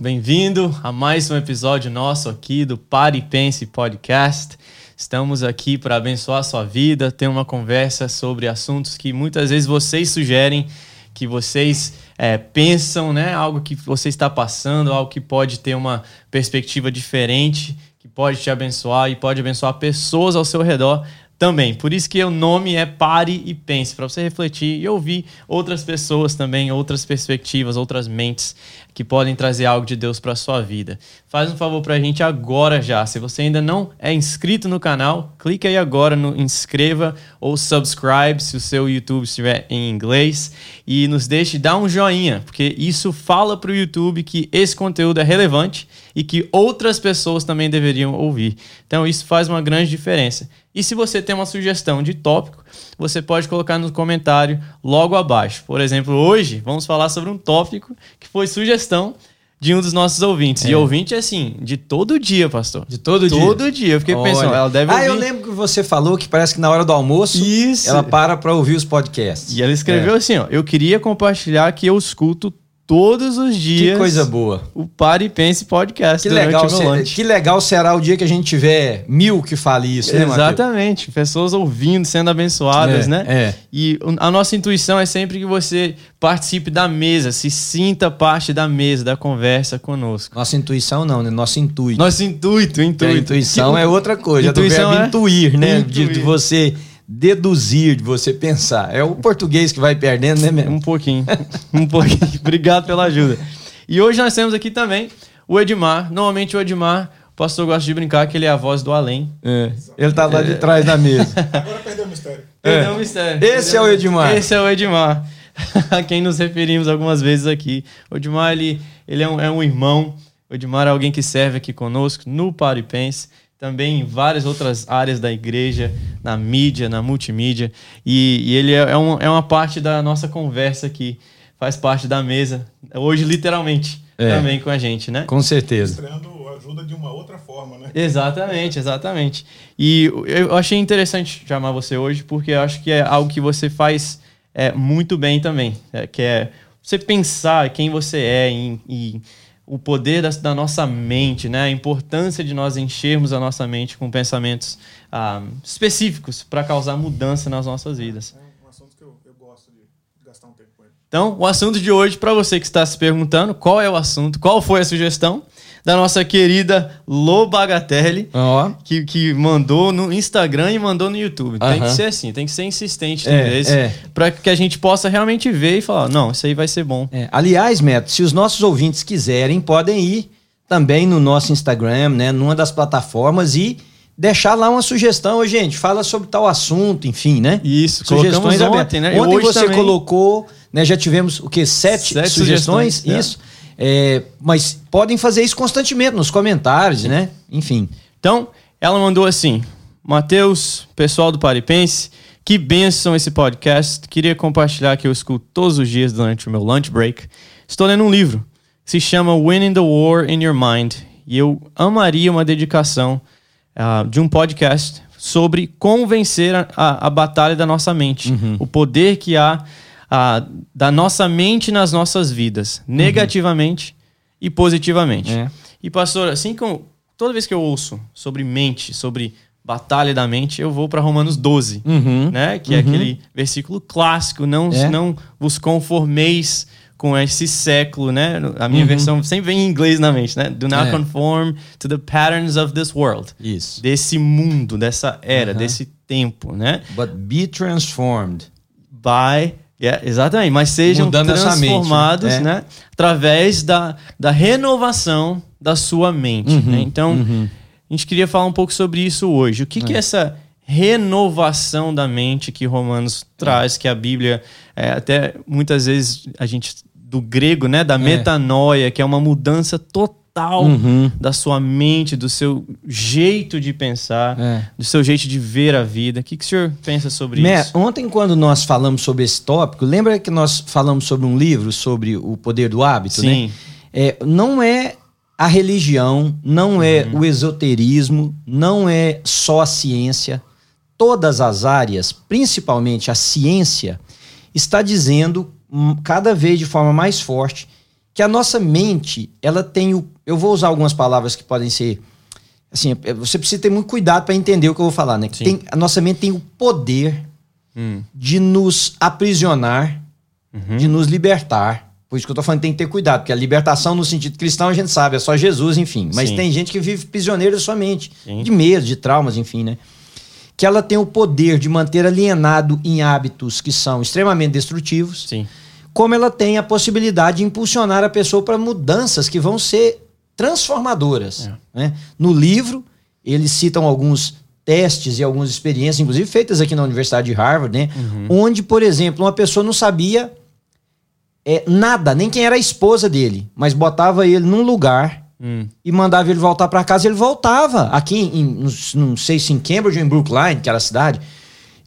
bem-vindo a mais um episódio nosso aqui do Pare e Pense Podcast. Estamos aqui para abençoar a sua vida, ter uma conversa sobre assuntos que muitas vezes vocês sugerem, que vocês é, pensam, né? Algo que você está passando, algo que pode ter uma perspectiva diferente, que pode te abençoar e pode abençoar pessoas ao seu redor também. Por isso que o nome é Pare e Pense, para você refletir e ouvir outras pessoas também, outras perspectivas, outras mentes que podem trazer algo de Deus para sua vida. Faz um favor para a gente agora já. Se você ainda não é inscrito no canal, clique aí agora no inscreva ou subscribe se o seu YouTube estiver em inglês e nos deixe dar um joinha, porque isso fala para o YouTube que esse conteúdo é relevante e que outras pessoas também deveriam ouvir. Então isso faz uma grande diferença. E se você tem uma sugestão de tópico, você pode colocar no comentário logo abaixo. Por exemplo, hoje vamos falar sobre um tópico que foi sugestão de um dos nossos ouvintes. É. E ouvinte, assim, de todo dia, pastor. De todo, dia? Todo dia. Eu fiquei Olha. pensando, ela deve ouvir... Ah, eu lembro que você falou que parece que na hora do almoço Isso. ela para para ouvir os podcasts. E ela escreveu é. assim, ó, eu queria compartilhar que eu escuto todos os dias. Que coisa boa. O Pare e Pense Podcast. Que legal, ser, que legal será o dia que a gente tiver mil que fale isso, né, Exatamente. Pessoas ouvindo, sendo abençoadas, é, né? É. E a nossa intuição é sempre que você participe da mesa, se sinta parte da mesa, da conversa conosco. Nossa intuição não, né? Nosso intuito. Nosso intuito, intuito. A intuição que, é outra coisa. Intuição é intuir, né? Intuir. De, de você deduzir, de você pensar. É o português que vai perdendo, né, mesmo? Um pouquinho. um pouquinho. Obrigado pela ajuda. E hoje nós temos aqui também o Edmar. Normalmente o Edmar, o pastor gosta de brincar que ele é a voz do além. É. Ele tá lá de trás da mesa. Agora perdeu o mistério. Perdeu o mistério. Esse perdeu é o Edmar. Esse é o Edmar. a quem nos referimos algumas vezes aqui. O Edmar, ele, ele é, um, é um irmão. O Edmar é alguém que serve aqui conosco no Paripense também em várias outras áreas da igreja, na mídia, na multimídia. E, e ele é, é, um, é uma parte da nossa conversa aqui, faz parte da mesa, hoje literalmente, é, também com a gente, né? Com certeza. Estreando ajuda de uma outra forma, né? Exatamente, exatamente. E eu achei interessante chamar você hoje, porque eu acho que é algo que você faz é, muito bem também, é, que é você pensar quem você é e, e o poder da, da, nossa mente, né? a importância de nós enchermos a nossa mente com pensamentos ah, específicos para causar mudança nas nossas vidas. É um assunto que eu, eu gosto de gastar um tempo com ele. Então, o assunto de hoje, para você que está se perguntando qual é o assunto, qual foi a sugestão, da nossa querida Lobagatelli, oh. que, que mandou no Instagram e mandou no YouTube. Uh -huh. Tem que ser assim, tem que ser insistente é, é. para que a gente possa realmente ver e falar, não, isso aí vai ser bom. É. Aliás, Neto, se os nossos ouvintes quiserem, podem ir também no nosso Instagram, né, numa das plataformas e deixar lá uma sugestão, Ô, gente, fala sobre tal assunto, enfim, né? Isso, sugestões ontem, né? Ontem você também. colocou, né, já tivemos o que sete, sete sugestões, sugestões, isso. É. É, mas podem fazer isso constantemente nos comentários, né? Enfim. Então, ela mandou assim: Mateus, pessoal do Paripense, que benção esse podcast. Queria compartilhar que eu escuto todos os dias durante o meu lunch break. Estou lendo um livro que se chama Winning the War in Your Mind. E eu amaria uma dedicação uh, de um podcast sobre como vencer a, a, a batalha da nossa mente. Uhum. O poder que há da nossa mente nas nossas vidas, uhum. negativamente e positivamente. É. E, pastor, assim como toda vez que eu ouço sobre mente, sobre batalha da mente, eu vou para Romanos 12, uhum. né? Que é uhum. aquele versículo clássico, não, é. não vos conformeis com esse século, né? A minha uhum. versão sempre vem em inglês na mente, né? Do not é. conform to the patterns of this world. Isso. Desse mundo, dessa era, desse tempo, né? But be transformed by Yeah, exatamente, mas sejam Mudando transformados mente, né? né? através da, da renovação da sua mente. Uhum, né? Então, uhum. a gente queria falar um pouco sobre isso hoje. O que é, que é essa renovação da mente que Romanos traz, que a Bíblia, é, até muitas vezes a gente, do grego, né, da é. metanoia, que é uma mudança total total uhum. da sua mente, do seu jeito de pensar, é. do seu jeito de ver a vida. O que, que o senhor pensa sobre isso? Ontem, quando nós falamos sobre esse tópico, lembra que nós falamos sobre um livro sobre o poder do hábito, Sim. né? É, não é a religião, não é uhum. o esoterismo, não é só a ciência. Todas as áreas, principalmente a ciência, está dizendo hum, cada vez de forma mais forte que a nossa mente, ela tem o. Eu vou usar algumas palavras que podem ser. Assim, é, você precisa ter muito cuidado para entender o que eu vou falar, né? Tem, a nossa mente tem o poder Hum. de nos aprisionar, Uhum. de nos libertar. Por isso que eu tô falando que tem que ter cuidado, porque a libertação no sentido cristão a gente sabe, é só Jesus, enfim. Mas Sim. tem gente que vive prisioneiro da sua mente, Sim. de medo, de traumas, enfim, né? Que ela tem o poder de manter alienado em hábitos que são extremamente destrutivos, Sim. Como ela tem a possibilidade de impulsionar a pessoa para mudanças que vão ser transformadoras. né? No livro, eles citam alguns testes e algumas experiências, inclusive feitas aqui na Universidade de Harvard, né? onde, por exemplo, uma pessoa não sabia é, nada, nem quem era a esposa dele, mas botava ele num lugar Hum. e mandava ele voltar para casa, ele voltava. Aqui em, não, não sei se em Cambridge ou em Brookline, que era a cidade,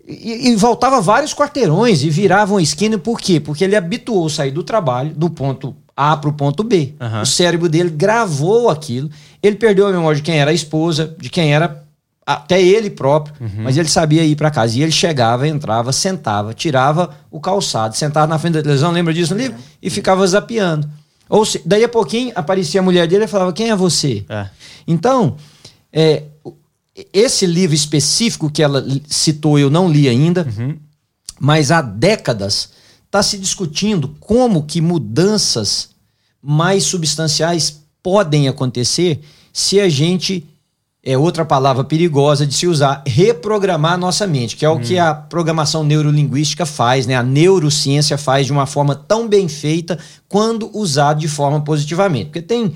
e, e voltava vários quarteirões e viravam esquina. Por quê? Porque ele habituou sair do trabalho, do ponto A para o ponto B. Aham. O cérebro dele gravou aquilo. Ele perdeu a memória de quem era a esposa, de quem era até ele próprio, mas ele sabia ir para casa. E ele chegava, entrava, sentava, tirava o calçado, sentava na frente da televisão, lembra disso no livro? E ficava zapeando. Ou se, daí a pouquinho aparecia a mulher dele e falava: Quem é você? É. Então, é, esse livro específico que ela citou, eu não li ainda, mas há décadas está se discutindo como que mudanças mais substanciais podem acontecer se a gente é outra palavra perigosa de se usar, reprogramar a nossa mente, que é o que a programação neurolinguística faz, né? A neurociência faz de uma forma tão bem feita quando usado de forma positivamente. Porque tem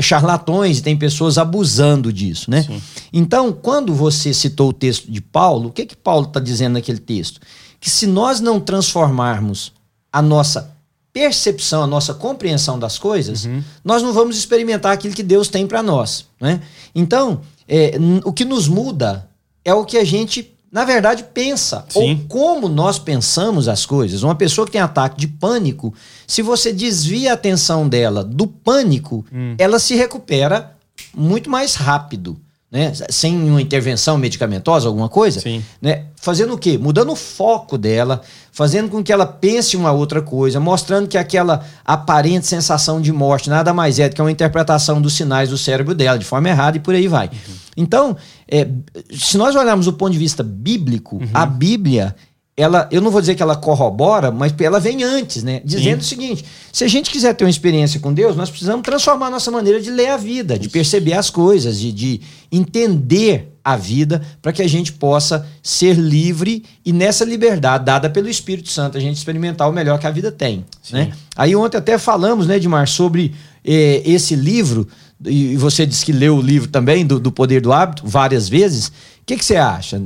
charlatões e tem pessoas abusando disso, né? Então, quando você citou o texto de Paulo, o que que Paulo está dizendo naquele texto? Que se nós não transformarmos a nossa percepção, a nossa compreensão das coisas, nós não vamos experimentar aquilo que Deus tem para nós, né? Então, é, o que nos muda é o que a gente, na verdade, pensa. Sim. Ou como nós pensamos as coisas. Uma pessoa que tem ataque de pânico, se você desvia a atenção dela do pânico, ela se recupera muito mais rápido. Né? Sem uma intervenção medicamentosa, alguma coisa. Sim. Né? Fazendo o quê? Mudando o foco dela, fazendo com que ela pense uma outra coisa, mostrando que aquela aparente sensação de morte nada mais é do que uma interpretação dos sinais do cérebro dela, de forma errada e por aí vai. Então, é, se nós olharmos do ponto de vista bíblico, a Bíblia, ela, eu não vou dizer que ela corrobora, mas ela vem antes, né? Dizendo o seguinte: se a gente quiser ter uma experiência com Deus, nós precisamos transformar a nossa maneira de ler a vida, de perceber as coisas, de, de entender a vida, para que a gente possa ser livre e nessa liberdade dada pelo Espírito Santo, a gente experimentar o melhor que a vida tem. Né? Aí ontem até falamos, né, Edmar, sobre eh, esse livro, e você disse que leu o livro também, do, do Poder do Hábito, várias vezes. O que, que você acha?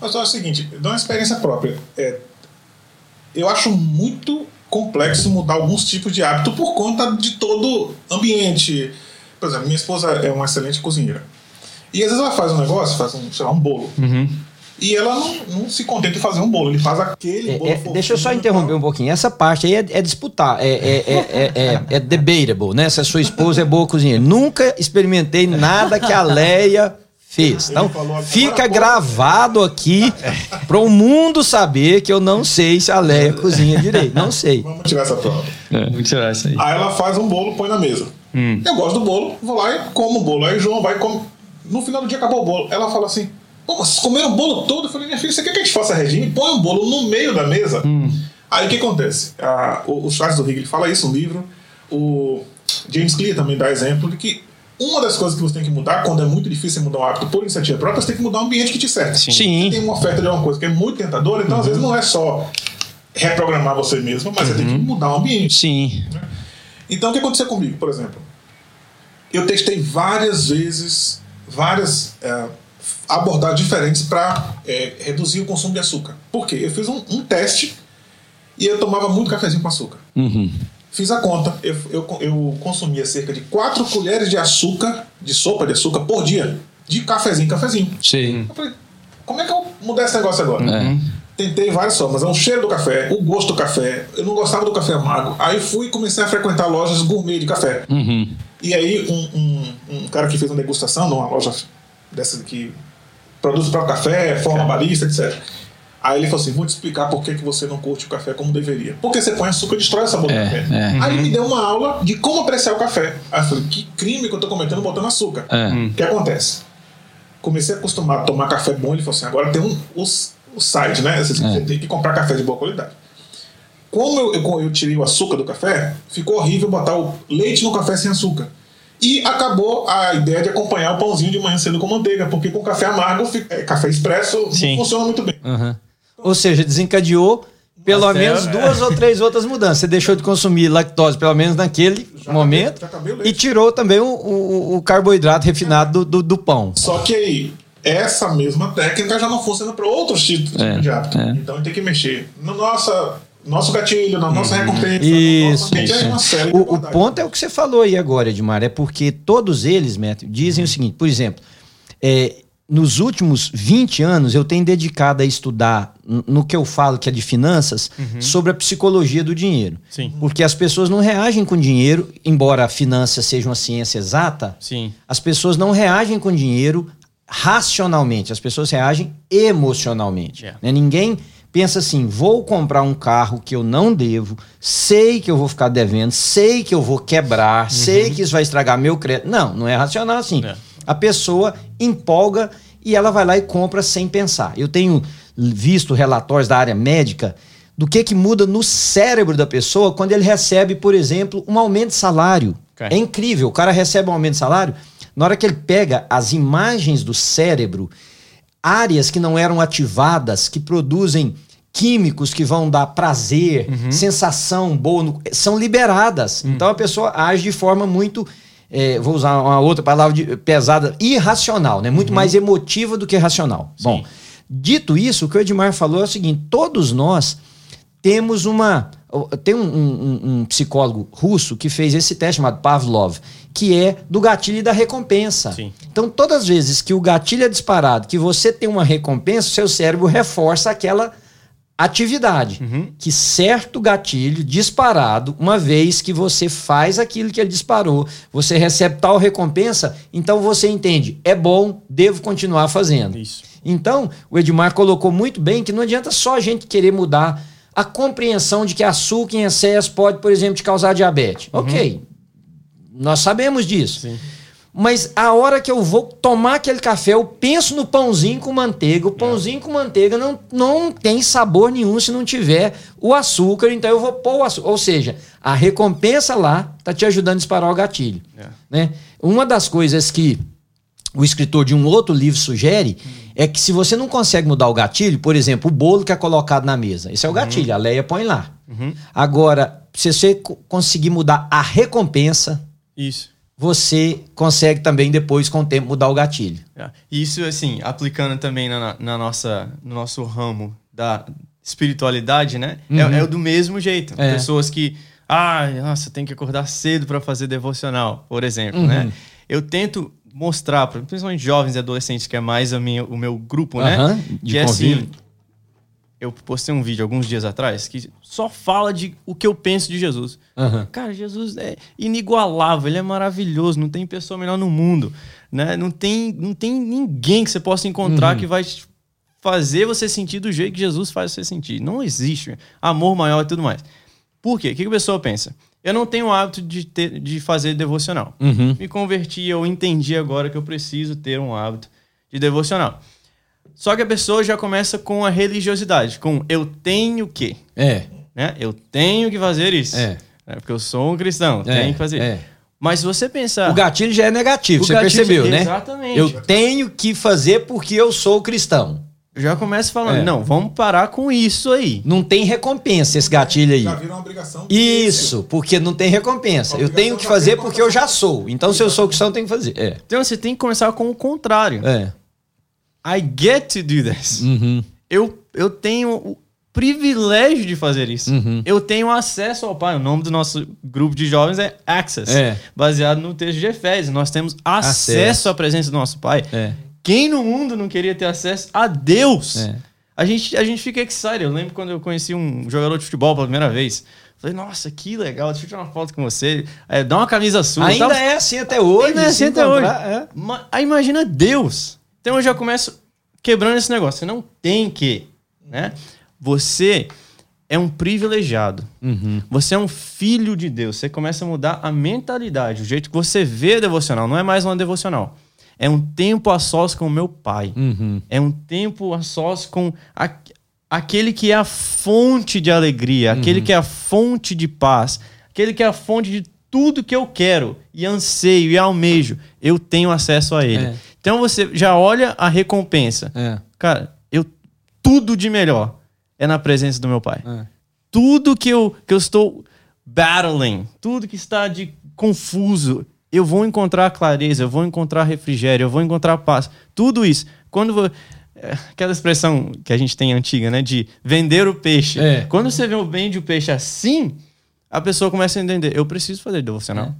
Mas só é o seguinte, de uma experiência própria. É, eu acho muito complexo mudar alguns tipos de hábito por conta de todo ambiente. Por exemplo, minha esposa é uma excelente cozinheira. E às vezes ela faz um negócio, faz um, sei lá, um bolo. E ela não, não se contenta em fazer um bolo, ele faz aquele É, bolo. é, deixa eu só interromper um pouquinho. Essa parte aí é, é disputar, é, é, é, é, é, é debatable, né? Se a sua esposa é boa cozinheira. Nunca experimentei nada que a Leia fez. Então, fica gravado aqui para o mundo saber que eu não sei se a Leia cozinha direito. Não sei. Vamos tirar essa prova. Vou tirar isso aí. Aí ela faz um bolo, põe na mesa. Eu gosto do bolo, vou lá e como o bolo. Aí o João vai e come. No final do dia acabou o bolo. Ela fala assim: Pô, vocês comeram o bolo todo? Eu falei: Minha filha, você quer que a gente faça a regime? Põe o bolo no meio da mesa. Aí o que acontece? Ah, o, o Charles do ele fala isso no livro. O James Clear também dá exemplo de que uma das coisas que você tem que mudar quando é muito difícil mudar um hábito por iniciativa própria, você tem que mudar o ambiente que te serve. Sim. Sim. Você tem uma oferta de alguma coisa que é muito tentadora, então às vezes não é só reprogramar você mesmo, mas você tem que mudar o ambiente. Sim. Então, o que aconteceu comigo, por exemplo? Eu testei várias vezes, várias é, abordagens diferentes para reduzir o consumo de açúcar. Por quê? Eu fiz um, um teste e eu tomava muito cafezinho com açúcar. Fiz a conta. Eu, eu, eu consumia cerca de 4 colheres de açúcar, de sopa de açúcar, por dia. De cafezinho, cafezinho. Sim. Eu falei, como é que eu mudar esse negócio agora? É. Tentei várias formas. É o cheiro do café, o gosto do café. Eu não gostava do café amargo. Aí fui e comecei a frequentar lojas gourmet de café. E aí um, um, um cara que fez uma degustação numa loja dessa que produz o próprio café, forma barista, etc. Aí ele falou assim: vou te explicar por que, que você não curte o café como deveria. Porque você põe açúcar e destrói essa boca do café. é. Aí ele me deu uma aula de como apreciar o café. Aí eu falei: que crime que eu tô cometendo botando açúcar. É. O que acontece? Comecei a acostumar a tomar café bom. Ele falou assim: agora tem um, os, o site, né? Você É. tem que comprar café de boa qualidade. Como eu, eu, eu tirei o açúcar do café, ficou horrível botar o leite no café sem açúcar. E acabou a ideia de acompanhar o pãozinho de manhã cedo com manteiga, porque com café amargo, é, café expresso, Sim. não funciona muito bem. Aham. Ou seja, desencadeou pelo Até- menos duas ou três outras mudanças. Você deixou de consumir lactose, pelo menos naquele Já momento, acabei- já acabei e tirou também o, o- o carboidrato refinado do, do, do pão. Só que aí, essa mesma técnica já não funciona para outros tipos É, de hábito. é. Então tem que mexer no nossa, nosso gatilho, na nossa recompensa, no Isso, nosso ambiente. isso. É uma série de O, o ponto é o que você falou aí agora, Edmar, é porque todos eles, Matthew, dizem o seguinte, por exemplo, é, nos últimos 20 anos eu tenho dedicado a estudar no que eu falo que é de finanças sobre a psicologia do dinheiro. Sim. Porque as pessoas não reagem com dinheiro, embora a finança seja uma ciência exata, Sim. as pessoas não reagem com dinheiro racionalmente, as pessoas reagem emocionalmente. Yeah. né? Ninguém pensa assim: vou comprar um carro que eu não devo, sei que eu vou ficar devendo, sei que eu vou quebrar, sei que isso vai estragar meu crédito. Não, não é racional assim. É. A pessoa empolga e ela vai lá e compra sem pensar. Eu tenho visto relatórios da área médica do que, que muda no cérebro da pessoa quando ele recebe, por exemplo, um aumento de salário. Ok. É incrível. O cara recebe um aumento de salário, na hora que ele pega as imagens do cérebro, áreas que não eram ativadas, que produzem químicos que vão dar prazer, sensação boa, são liberadas. Então a pessoa age de forma muito, eh, vou usar uma outra palavra de- pesada, irracional, né? muito mais emotiva do que racional. Bom, dito isso, o que o Edmar falou é o seguinte: todos nós temos uma. Tem um, um- um psicólogo russo que fez esse teste chamado Pavlov, que é do gatilho e da recompensa. Sim. Então, todas as vezes que o gatilho é disparado, que você tem uma recompensa, o seu cérebro reforça aquela atividade. Que certo gatilho disparado, uma vez que você faz aquilo que ele disparou, você recebe tal recompensa, então você entende, é bom, devo continuar fazendo. Isso. Então, o Edmar colocou muito bem que não adianta só a gente querer mudar a compreensão de que açúcar em excesso pode, por exemplo, te causar diabetes. Ok, nós sabemos disso. Sim. Mas a hora que eu vou tomar aquele café, eu penso no pãozinho com manteiga. O pãozinho com manteiga não, não tem sabor nenhum se não tiver o açúcar, então eu vou pôr o açúcar. Ou seja, a recompensa lá está te ajudando a disparar o gatilho. É. Né? Uma das coisas que o escritor de um outro livro sugere é que se você não consegue mudar o gatilho, por exemplo, o bolo que é colocado na mesa, esse é o gatilho, a Leia põe lá. Agora, se você co- conseguir mudar a recompensa, Isso. Você consegue também depois com o tempo mudar o gatilho. É. Isso, assim, aplicando também na, na nossa, no nosso ramo da espiritualidade, né? É, é o do mesmo jeito. É. Pessoas que, ah, nossa, tem que acordar cedo para fazer devocional, por exemplo, né? Eu tento mostrar, principalmente jovens e adolescentes, que é mais a minha, o meu grupo, Aham, né? de que é convívio. assim, eu postei um vídeo alguns dias atrás que só fala de o que eu penso de Jesus. Aham. Cara, Jesus é inigualável, ele é maravilhoso, não tem pessoa melhor no mundo, né? Não tem, não tem ninguém que você possa encontrar Uhum. que vai fazer você sentir do jeito que Jesus faz você sentir. Não existe amor maior e tudo mais. Por quê? O que que a pessoa pensa? Eu não tenho o hábito de, ter, de fazer devocional. Uhum. Me converti, eu entendi agora que eu preciso ter um hábito de devocional. Só que a pessoa já começa com a religiosidade, com eu tenho que É. né? Eu tenho que fazer isso. É. Né? Porque eu sou um cristão, É, tenho que fazer. é. Mas se você pensar. O gatilho já é negativo, O você gatilho- percebeu, né? Exatamente. Eu tenho que fazer porque eu sou cristão. já começa falando, É. não, vamos parar com isso aí. Não tem recompensa esse gatilho aí. Já vira uma obrigação. Isso, porque não tem recompensa. Eu tenho que fazer porque eu já sou. Então, se eu sou cristão, eu tenho que fazer. É. Então você tem que começar com o contrário. É. I get to do this. Uhum. Eu, eu tenho o privilégio de fazer isso. Uhum. Eu tenho acesso ao Pai. O nome do nosso grupo de jovens é Access. É. Baseado no texto de Efésios. Nós temos acesso, Acesso. à presença do nosso Pai. É. Quem no mundo não queria ter acesso a Deus? É. A, gente, a gente fica excited. Eu lembro quando eu conheci um jogador de futebol pela primeira vez. Falei, nossa, que legal, deixa eu tirar uma foto com você. É, dá uma camisa sua. Ainda é assim até hoje. Ainda é assim até hoje. é. Imagina Deus. Então eu já começo quebrando esse negócio. Você não tem que. né? Você é um privilegiado. Uhum. Você é um filho de Deus. Você começa a mudar a mentalidade, o jeito que você vê a devocional. Não é mais uma devocional. É um tempo a sós com o meu pai. Uhum. É um tempo a sós com a, aquele que é a fonte de alegria, aquele que é a fonte de paz, aquele que é a fonte de tudo que eu quero e anseio e almejo. Eu tenho acesso a ele. É. Então você já olha a recompensa. É. Cara, eu tudo de melhor é na presença do meu pai. É. Tudo que eu, que eu estou battling, tudo que está de confuso, eu vou encontrar clareza, eu vou encontrar refrigério, eu vou encontrar paz. Tudo isso. Quando vo- é, aquela expressão que a gente tem antiga, né, de vender o peixe. É. Quando você vende o peixe assim, a pessoa começa a entender, eu preciso fazer devocional.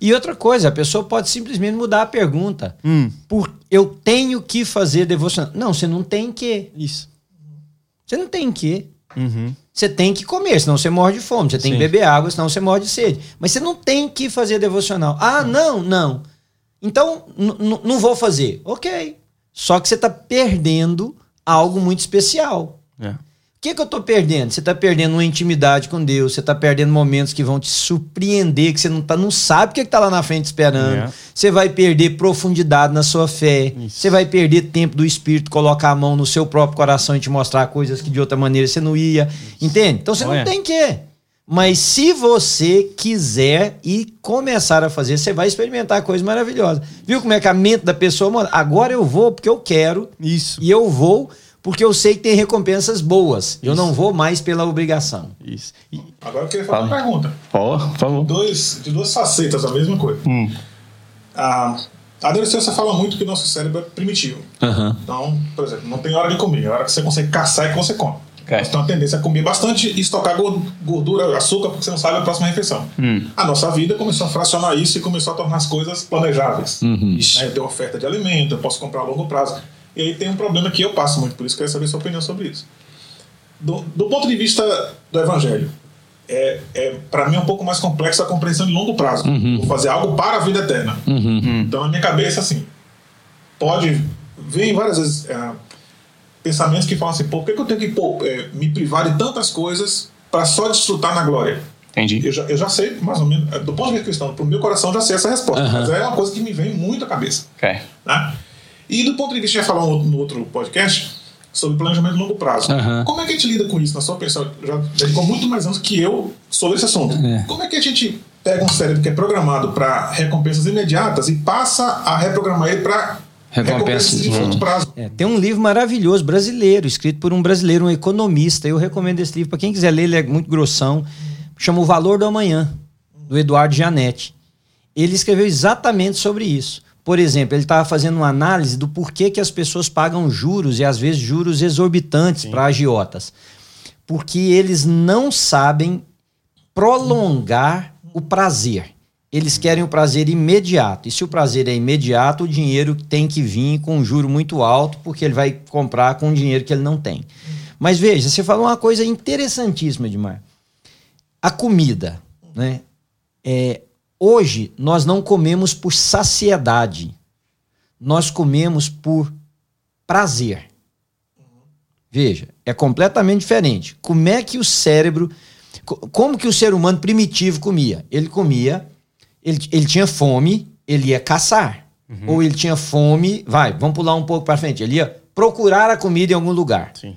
E outra coisa, a pessoa pode simplesmente mudar a pergunta. Hum, Por eu tenho que fazer devocional. Não, você não tem que. isso. Você não tem que. Uhum. Você tem que comer, senão você morre de fome. Você tem que Sim. beber água, senão você morre de sede. Mas você não tem que fazer devocional. Ah, não, não. Então, não vou fazer. Ok. Só que você está perdendo algo muito especial. É. O que, que eu tô perdendo? Você tá perdendo uma intimidade com Deus, você tá perdendo momentos que vão te surpreender, que você não, tá, não sabe o que, que tá lá na frente esperando. É. Você vai perder profundidade na sua fé. Isso. Você vai perder tempo do Espírito colocar a mão no seu próprio coração e te mostrar coisas que de outra maneira você não ia. Entende? Então você Olha. não tem que. Mas se você quiser e começar a fazer, você vai experimentar coisas maravilhosas. Viu como é que a mente da pessoa, mano, agora eu vou porque eu quero. Isso. E eu vou porque eu sei que tem recompensas boas. Eu não vou mais pela obrigação. Isso. E- Agora eu queria fazer uma pergunta. Ó, por favor. Dois, de duas facetas da mesma coisa. Hum. A, a adolescência fala muito que o nosso cérebro é primitivo. Então, por exemplo, não tem hora de comer. É hora que você consegue caçar e que você come. Ok. Você tem uma tendência a comer bastante e estocar gor- gordura, açúcar, porque você não sabe a próxima refeição. Hum. A nossa vida começou a fracionar isso e começou a tornar as coisas planejáveis. Né, Eu tenho oferta de alimento, eu posso comprar a longo prazo. E aí tem um problema que eu passo muito, por isso que eu queria saber a sua opinião sobre isso. Do, do ponto de vista do evangelho, é, é para mim é um pouco mais complexo a compreensão de longo prazo. Vou fazer algo para a vida eterna. Então, na minha cabeça, assim, pode. Vem várias vezes é, pensamentos que falam assim: por que, que eu tenho que pô, é, me privar de tantas coisas para só desfrutar na glória? Entendi. Eu já, eu já sei, mais ou menos, é, do ponto de vista cristão, pro meu coração, eu já sei essa resposta. Mas é uma coisa que me vem muito à cabeça. Ok. Né? E do ponto de vista, a gente já falou no outro podcast sobre planejamento de longo prazo. Aham. Como é que a gente lida com isso na sua pensão? Já dedicou muito mais anos que eu sobre esse assunto. Como é que a gente pega um cérebro que é programado para recompensas imediatas e passa a reprogramar ele para recompensas de curto prazo? É, tem um livro maravilhoso brasileiro, escrito por um brasileiro, um economista. Eu recomendo esse livro para quem quiser ler, ele é muito grossão. Chama O Valor do Amanhã, do Eduardo Gianetti. Ele escreveu exatamente sobre isso. Por exemplo, ele estava fazendo uma análise do porquê que as pessoas pagam juros e às vezes juros exorbitantes para agiotas. Porque eles não sabem prolongar o prazer. Eles querem o prazer imediato. E se o prazer é imediato, o dinheiro tem que vir com um juro muito alto, porque ele vai comprar com um dinheiro que ele não tem. Mas veja, você falou uma coisa interessantíssima, Edmar. A comida, né? É, hoje nós não comemos por saciedade. Nós comemos por prazer. Veja, é completamente diferente. Como é que o cérebro. co- Como que o ser humano primitivo comia? Ele comia, ele, ele tinha fome, ele ia caçar. Ou ele tinha fome, vai, vamos pular um pouco para frente. Ele ia procurar a comida em algum lugar. Sim.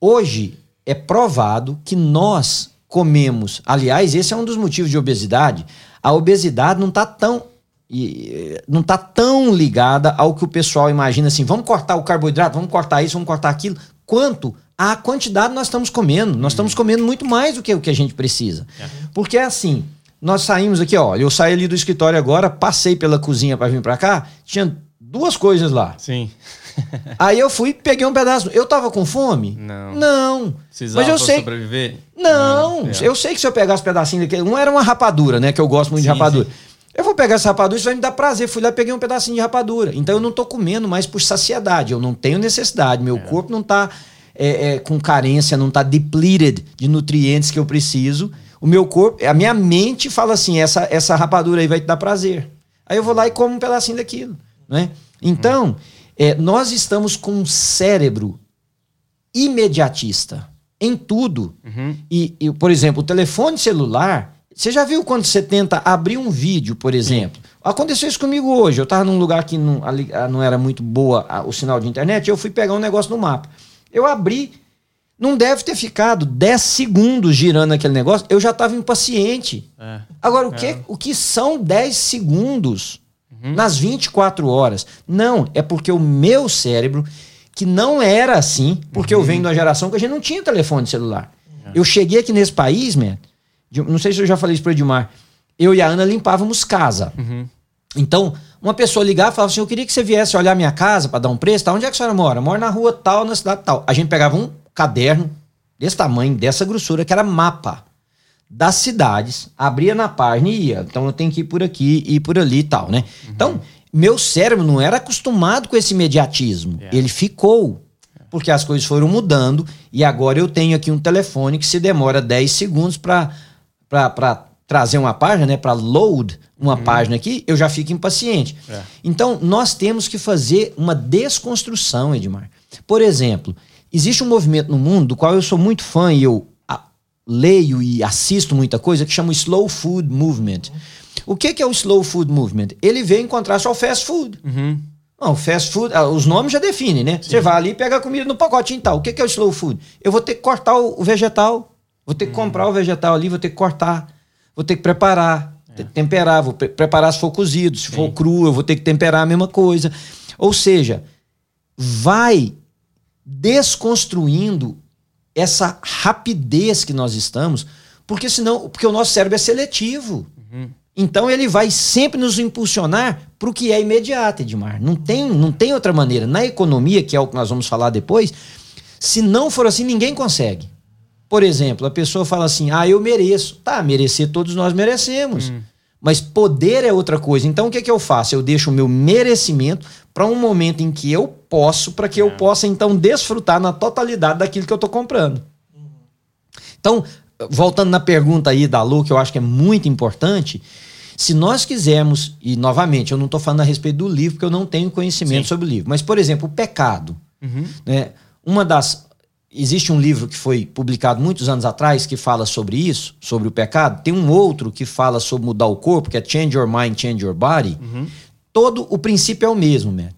Hoje é provado que nós comemos. Aliás, esse é um dos motivos de obesidade. A obesidade não está tão e, eh, não tá tão ligada ao que o pessoal imagina assim, vamos cortar o carboidrato, vamos cortar isso, vamos cortar aquilo, quanto a quantidade nós estamos comendo. Nós estamos comendo muito mais do que o que a gente precisa. Porque é assim, nós saímos aqui, ó, eu saí ali do escritório agora, passei pela cozinha para vir para cá, tinha duas coisas lá. Sim. Aí eu fui, peguei um pedaço. Eu tava com fome? Não. Não. Precisava Mas eu sei. sobreviver? Não, é. eu sei que se eu pegasse um pedacinho daquele. Um era uma rapadura, né? Que eu gosto muito de Sim, rapadura. Eu vou pegar essa rapadura, isso vai me dar prazer. Fui lá e peguei um pedacinho de rapadura. Então eu não tô comendo mais por saciedade. Eu não tenho necessidade. Meu corpo não tá é, é, com carência, não tá depleted de nutrientes que eu preciso. O meu corpo, a minha mente fala assim: essa, essa rapadura aí vai te dar prazer. Aí eu vou lá e como um pedacinho daquilo. Né? Então, é, nós estamos com um cérebro imediatista em tudo. Uhum. E, e, por exemplo, o telefone celular. Você já viu quando você tenta abrir um vídeo, por exemplo? Sim. Aconteceu isso comigo hoje. Eu estava num lugar que não, não era muito boa o sinal de internet. Eu fui pegar um negócio no mapa. Eu abri, não deve ter ficado 10 segundos girando aquele negócio. Eu já estava impaciente. É. Agora, o, é. que, o que são 10 segundos uhum. nas 24 horas? Não, é porque o meu cérebro que não era assim, porque uhum. eu venho de uma geração que a gente não tinha telefone celular. Uhum. Eu cheguei aqui nesse país, man, não sei se eu já falei isso para o Edmar, eu e a Ana limpávamos casa. Uhum. Então, uma pessoa ligava e falava assim: Eu queria que você viesse olhar minha casa para dar um preço. Tá? Onde é que a senhora mora? Mora na rua tal, na cidade tal. A gente pegava um caderno desse tamanho, dessa grossura, que era mapa das cidades, abria na página e ia. Então eu tenho que ir por aqui e por ali e tal, né? Uhum. Então, meu cérebro não era acostumado com esse imediatismo. Yeah. Ele ficou. Porque as coisas foram mudando e agora eu tenho aqui um telefone que se demora 10 segundos para trazer uma página, né, para load uma uhum. página aqui, eu já fico impaciente. É. Então, nós temos que fazer uma desconstrução, Edmar. Por exemplo, existe um movimento no mundo do qual eu sou muito fã e eu leio e assisto muita coisa que chama o Slow Food Movement. O que, que é o slow food movement? Ele veio encontrar só o fast food. Uhum. Não, fast food, ah, os nomes já definem, né? Sim. Você vai ali e pega a comida no pacotinho e tal. O que, que é o slow food? Eu vou ter que cortar o, vegetal, vou ter que uhum. comprar o vegetal ali, vou ter que cortar, vou ter que preparar, é. temperar, vou pre preparar se for cozido, se Sim. for cru, eu vou ter que temperar a mesma coisa. Ou seja, vai desconstruindo essa rapidez que nós estamos, porque senão, porque o nosso cérebro é seletivo. Uhum. Então ele vai sempre nos impulsionar para o que é imediato, Edmar. Não tem, não tem outra maneira. Na economia, que é o que nós vamos falar depois, se não for assim, ninguém consegue. Por exemplo, a pessoa fala assim: ah, eu mereço. Tá, merecer todos nós merecemos. Hum. Mas poder é outra coisa. Então o que, é que eu faço? Eu deixo o meu merecimento para um momento em que eu posso, para que é. eu possa então desfrutar na totalidade daquilo que eu estou comprando. Então, voltando na pergunta aí da Lu, que eu acho que é muito importante, se nós quisermos, e novamente, eu não estou falando a respeito do livro, porque eu não tenho conhecimento Sim. sobre o livro, mas, por exemplo, o pecado. Uhum. Né? Uma das. Existe um livro que foi publicado muitos anos atrás que fala sobre isso, sobre o pecado. Tem um outro que fala sobre mudar o corpo, que é Change Your Mind, Change Your Body. Uhum. Todo o princípio é o mesmo, né?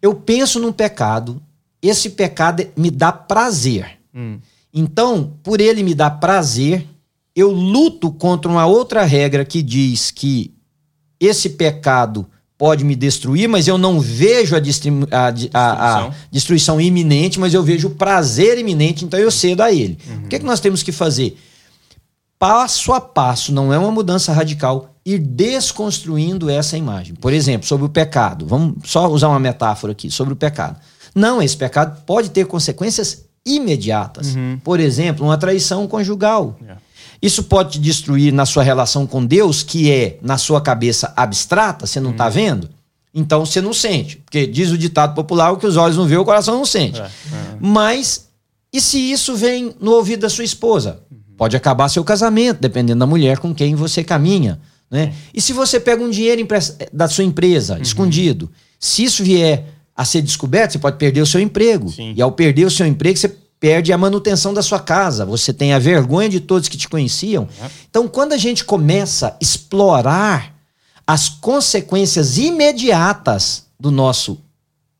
Eu penso num pecado, esse pecado me dá prazer. Hum. Então, por ele me dar prazer, eu luto contra uma outra regra que diz que esse pecado pode me destruir, mas eu não vejo a, a, a, a destruição iminente, mas eu vejo o prazer iminente, então eu cedo a ele. Uhum. O que, é que nós temos que fazer? Passo a passo, não é uma mudança radical, ir desconstruindo essa imagem. Por exemplo, sobre o pecado. Vamos só usar uma metáfora aqui sobre o pecado. Não, esse pecado pode ter consequências imediatas. Uhum. Por exemplo, uma traição conjugal. Yeah. Isso pode te destruir na sua relação com Deus, que é na sua cabeça abstrata, você não está uhum. vendo? Então você não sente. Porque diz o ditado popular: o que os olhos não vê, o coração não sente. É, é. Mas, e se isso vem no ouvido da sua esposa? Uhum. Pode acabar seu casamento, dependendo da mulher com quem você caminha. Né? E se você pega um dinheiro da sua empresa, uhum. escondido, se isso vier a ser descoberto, você pode perder o seu emprego. Sim. E ao perder o seu emprego, você perde a manutenção da sua casa, você tem a vergonha de todos que te conheciam. Uhum. Então, quando a gente começa a explorar as consequências imediatas do nosso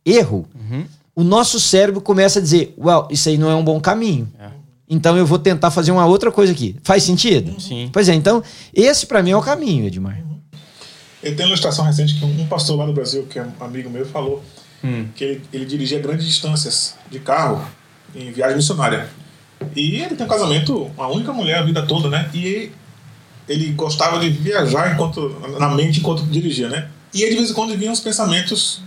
erro, uhum. o nosso cérebro começa a dizer: Well, isso aí não é um bom caminho. É. Então eu vou tentar fazer uma outra coisa aqui. Faz sentido? Sim. Pois é, então, esse para mim é o caminho, Edmar. Eu tenho uma ilustração recente que um pastor lá do Brasil, que é um amigo meu, falou hum. que ele, ele dirigia grandes distâncias de carro em viagem missionária. E ele tem um casamento, uma única mulher a vida toda, né? E ele gostava de viajar enquanto na mente enquanto dirigia, né? E aí, de vez em quando vinham os pensamentos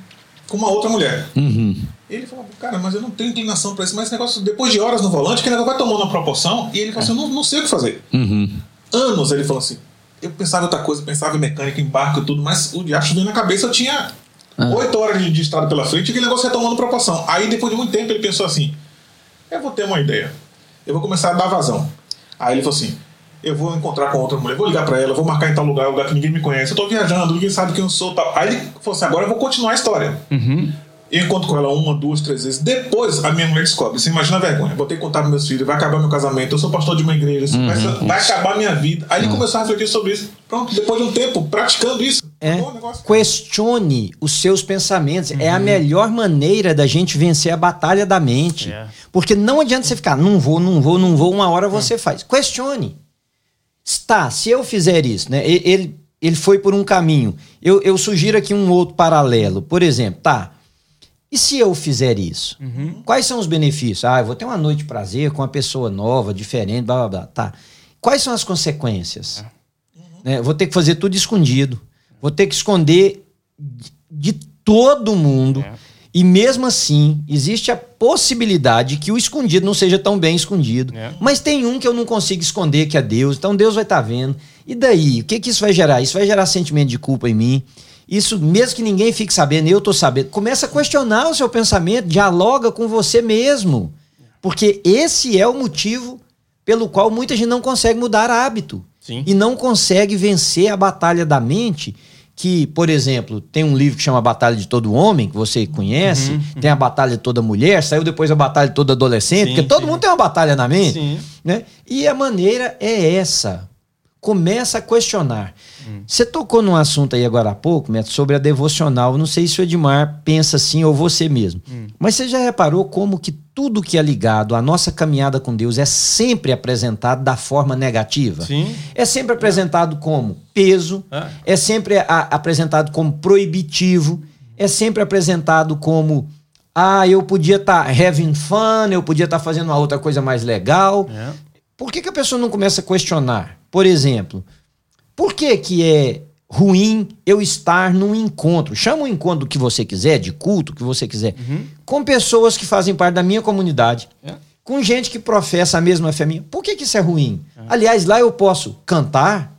com uma outra mulher. Uhum. Ele falou, cara, mas eu não tenho inclinação para isso. Mas esse negócio, depois de horas no volante, que negócio vai tomando uma proporção. E ele falou assim: eu não, não sei o que fazer. Uhum. Anos ele falou assim: eu pensava em outra coisa, pensava em mecânica, em barco e tudo, mas o diacho veio na cabeça, eu tinha ah. oito horas de, de estrada pela frente e aquele negócio ia tomando proporção. Aí, depois de muito tempo, ele pensou assim: eu vou ter uma ideia. Eu vou começar a dar vazão. Aí ele falou assim: eu vou encontrar com outra mulher, vou ligar para ela, vou marcar em tal lugar, lugar que ninguém me conhece. Eu tô viajando, ninguém sabe quem eu sou. Tal. Aí ele falou assim: agora eu vou continuar a história. Uhum. Eu encontro com ela uma, duas, três vezes. Depois, a minha mulher descobre. Você imagina a vergonha. Vou ter que contar para meus filhos, vai acabar meu casamento. Eu sou pastor de uma igreja. Uhum, vai, vai acabar minha vida. Aí ele uhum. começou a refletir sobre isso. Pronto, depois de um tempo praticando isso. É, questione os seus pensamentos. Uhum. É a uhum. melhor maneira da gente vencer a batalha da mente. Yeah. É. Porque não adianta você ficar, não vou, não vou, não vou, uma hora você uhum. faz. Questione. Está, se eu fizer isso, né? Ele, ele foi por um caminho. Eu, eu sugiro aqui um outro paralelo. Por exemplo, tá. E se eu fizer isso? Uhum. Quais são os benefícios? Ah, eu vou ter uma noite de prazer com uma pessoa nova, diferente, blá blá blá. Tá. Quais são as consequências? Uhum. Né, vou ter que fazer tudo escondido. Vou ter que esconder de todo mundo. É. E mesmo assim, existe a possibilidade que o escondido não seja tão bem escondido. É. Mas tem um que eu não consigo esconder, que é Deus. Então Deus vai estar tá vendo. E daí? O que, que isso vai gerar? Isso vai gerar sentimento de culpa em mim. Isso, mesmo que ninguém fique sabendo, eu tô sabendo. Começa a questionar o seu pensamento, dialoga com você mesmo. Porque esse é o motivo pelo qual muita gente não consegue mudar hábito. Sim. E não consegue vencer a batalha da mente que, por exemplo, tem um livro que chama Batalha de Todo Homem, que você conhece, uhum, uhum. tem a Batalha de Toda Mulher, saiu depois a Batalha de Todo Adolescente, sim, porque todo sim. mundo tem uma batalha na mente. Sim. Né? E a maneira é essa. Começa a questionar. Hum. Você tocou num assunto aí agora há pouco, Neto, sobre a devocional. Não sei se o Edmar pensa assim ou você mesmo. Hum. Mas você já reparou como que tudo que é ligado à nossa caminhada com Deus é sempre apresentado da forma negativa? Sim. É sempre apresentado é. como peso, é, é sempre a, apresentado como proibitivo, é sempre apresentado como ah, eu podia estar tá having fun, eu podia estar tá fazendo uma outra coisa mais legal. É. Por que, que a pessoa não começa a questionar? Por exemplo, por que, que é ruim eu estar num encontro? Chama o encontro que você quiser, de culto que você quiser, uhum. com pessoas que fazem parte da minha comunidade. É. Com gente que professa a mesma fé minha. Por que, que isso é ruim? É. Aliás, lá eu posso cantar,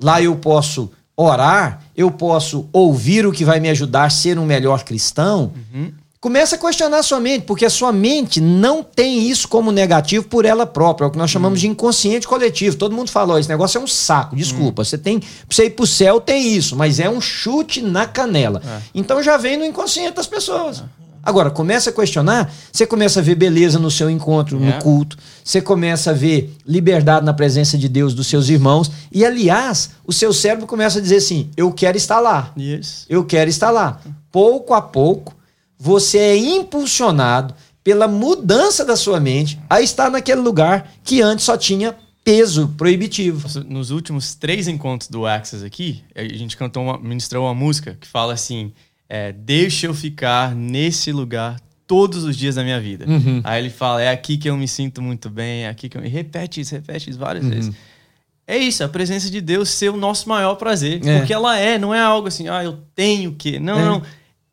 lá eu posso orar, eu posso ouvir o que vai me ajudar a ser um melhor cristão. Uhum. Começa a questionar a sua mente, porque a sua mente não tem isso como negativo por ela própria, é o que nós chamamos hum. de inconsciente coletivo. Todo mundo falou, esse negócio é um saco, desculpa. Hum. Você tem, pra você ir pro céu tem isso, mas é um chute na canela. É. Então já vem no inconsciente das pessoas. É. Agora, começa a questionar, você começa a ver beleza no seu encontro, no é. culto, você começa a ver liberdade na presença de Deus dos seus irmãos, e aliás, o seu cérebro começa a dizer assim: eu quero estar lá. Yes. Eu quero estar lá. Pouco a pouco, você é impulsionado pela mudança da sua mente a estar naquele lugar que antes só tinha peso proibitivo. Nos últimos três encontros do Access aqui, a gente cantou uma, ministrou uma música que fala assim: é, Deixa eu ficar nesse lugar todos os dias da minha vida. Uhum. Aí ele fala: É aqui que eu me sinto muito bem, é aqui que eu. E repete isso, repete isso várias uhum. vezes. É isso, a presença de Deus ser o nosso maior prazer. É. Porque ela é, não é algo assim, ah, eu tenho que. Não, é. não.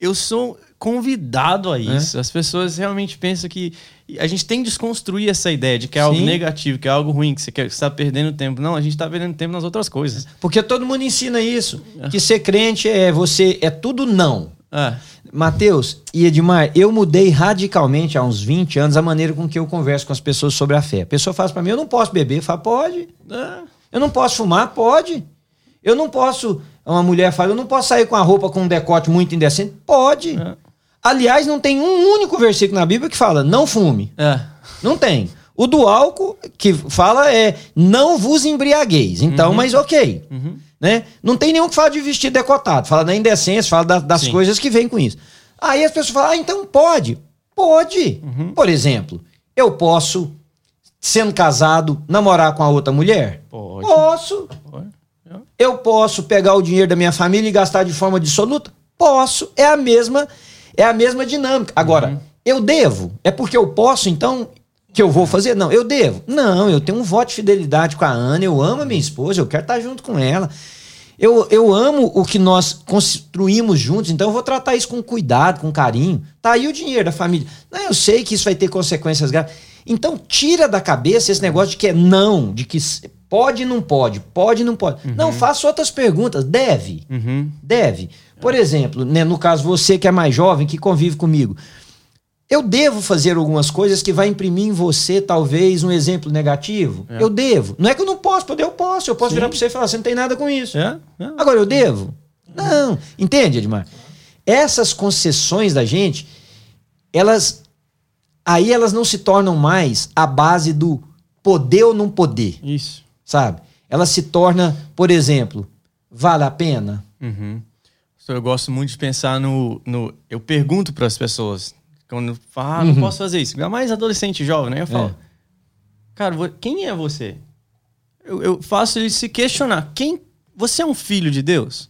Eu sou convidado a é. isso. É. As pessoas realmente pensam que a gente tem que desconstruir essa ideia de que é Sim. algo negativo, que é algo ruim, que você está perdendo tempo. Não, a gente está perdendo tempo nas outras coisas. Porque todo mundo ensina isso. É. Que ser crente é você é tudo não. É. Mateus e Edmar, eu mudei radicalmente há uns 20 anos a maneira com que eu converso com as pessoas sobre a fé. A pessoa fala para mim, eu não posso beber. Fala, pode. É. Eu não posso fumar? Pode. Eu não posso. Uma mulher fala, eu não posso sair com a roupa com um decote muito indecente? Pode. É. Aliás, não tem um único versículo na Bíblia que fala não fume. É. Não tem. O do álcool que fala é não vos embriagueis. Então, uhum. mas ok. Uhum. Né? Não tem nenhum que fala de vestir decotado. Fala da indecência, fala da, das Sim. coisas que vêm com isso. Aí as pessoas falam, ah, então pode. Pode. Uhum. Por exemplo, eu posso, sendo casado, namorar com a outra mulher? Pode. Posso. Pode. Eu posso pegar o dinheiro da minha família e gastar de forma dissoluta? Posso. É a mesma é a mesma dinâmica. Agora, uhum. eu devo? É porque eu posso, então, que eu vou fazer? Não, eu devo. Não, eu tenho um voto de fidelidade com a Ana, eu amo a minha esposa, eu quero estar junto com ela. Eu, eu amo o que nós construímos juntos, então eu vou tratar isso com cuidado, com carinho. Tá aí o dinheiro da família. Não, eu sei que isso vai ter consequências graves. Então tira da cabeça esse negócio de que é não, de que pode e não pode, pode não pode. Uhum. Não, faça outras perguntas. Deve. Uhum. Deve. Por exemplo, né, no caso você que é mais jovem, que convive comigo, eu devo fazer algumas coisas que vai imprimir em você talvez um exemplo negativo? É. Eu devo. Não é que eu não posso, poder eu posso. Eu posso Sim. virar para você e falar, você não tem nada com isso. É. É. Agora eu devo? Não. Entende, Edmar? Essas concessões da gente elas aí elas não se tornam mais a base do poder ou não poder. Isso. Sabe? Ela se torna, por exemplo, vale a pena? Uhum. Eu gosto muito de pensar no. no eu pergunto para as pessoas, quando falam, ah, não uhum. posso fazer isso. Ainda mais adolescente jovem, né? Eu falo, é. cara, quem é você? Eu, eu faço ele se questionar. Quem? Você é um filho de Deus?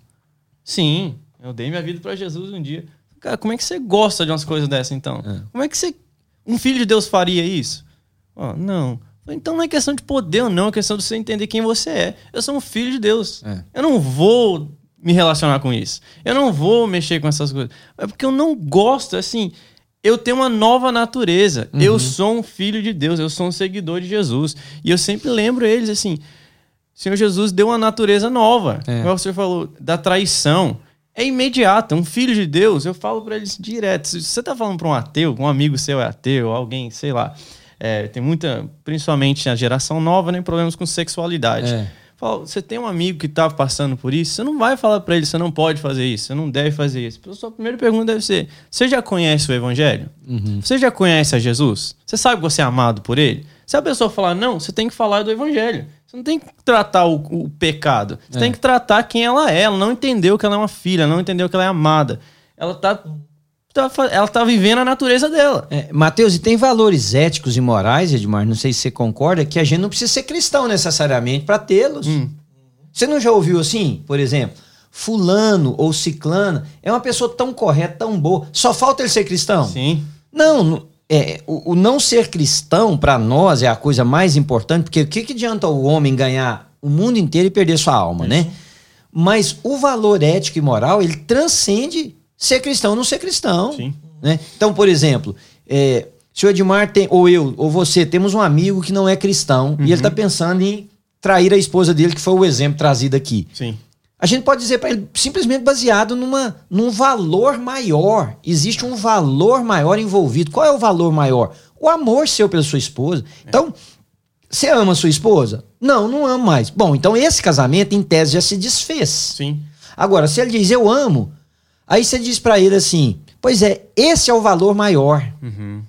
Sim, eu dei minha vida para Jesus um dia. Cara, como é que você gosta de umas coisas dessas então? É. Como é que você. Um filho de Deus faria isso? Oh, não. Então não é questão de poder ou não, é questão de você entender quem você é. Eu sou um filho de Deus. É. Eu não vou me relacionar com isso. Eu não vou mexer com essas coisas. É porque eu não gosto, assim. Eu tenho uma nova natureza. Uhum. Eu sou um filho de Deus. Eu sou um seguidor de Jesus. E eu sempre lembro eles assim: Senhor Jesus deu uma natureza nova. É. Como você falou, da traição. É imediata. Um filho de Deus, eu falo para eles direto. Se você tá falando para um ateu, um amigo seu é ateu, alguém, sei lá. É, tem muita, principalmente na geração nova, né, problemas com sexualidade. É. Fala, você tem um amigo que está passando por isso, você não vai falar para ele, você não pode fazer isso, você não deve fazer isso. A sua primeira pergunta deve ser: você já conhece o Evangelho? Uhum. Você já conhece a Jesus? Você sabe que você é amado por ele? Se a pessoa falar não, você tem que falar do Evangelho. Você não tem que tratar o, o pecado. Você é. tem que tratar quem ela é. Ela não entendeu que ela é uma filha, não entendeu que ela é amada. Ela está tá, ela tá vivendo a natureza dela. É, Mateus, e tem valores éticos e morais, Edmar, não sei se você concorda, que a gente não precisa ser cristão necessariamente para tê-los. Hum. Você não já ouviu assim, por exemplo? Fulano ou ciclana é uma pessoa tão correta, tão boa. Só falta ele ser cristão? Sim. Não, é, o, o não ser cristão para nós é a coisa mais importante, porque o que, que adianta o homem ganhar o mundo inteiro e perder sua alma, né? Isso. né? Mas o valor ético e moral, ele transcende ser cristão ou não ser cristão. Sim. Né? Então, por exemplo, é, se o Edmar tem, ou eu, ou você, temos um amigo que não é cristão uhum. e ele está pensando em trair a esposa dele, que foi o exemplo trazido aqui. Sim. A gente pode dizer para ele simplesmente baseado numa, num valor maior. Existe um valor maior envolvido. Qual é o valor maior? O amor seu pela sua esposa. É. Então, você ama sua esposa? Não, não amo mais. Bom, então esse casamento, em tese, já se desfez. Sim. Agora, se ele diz eu amo, Aí você diz para ele assim: Pois é, esse é o valor maior. Uhum.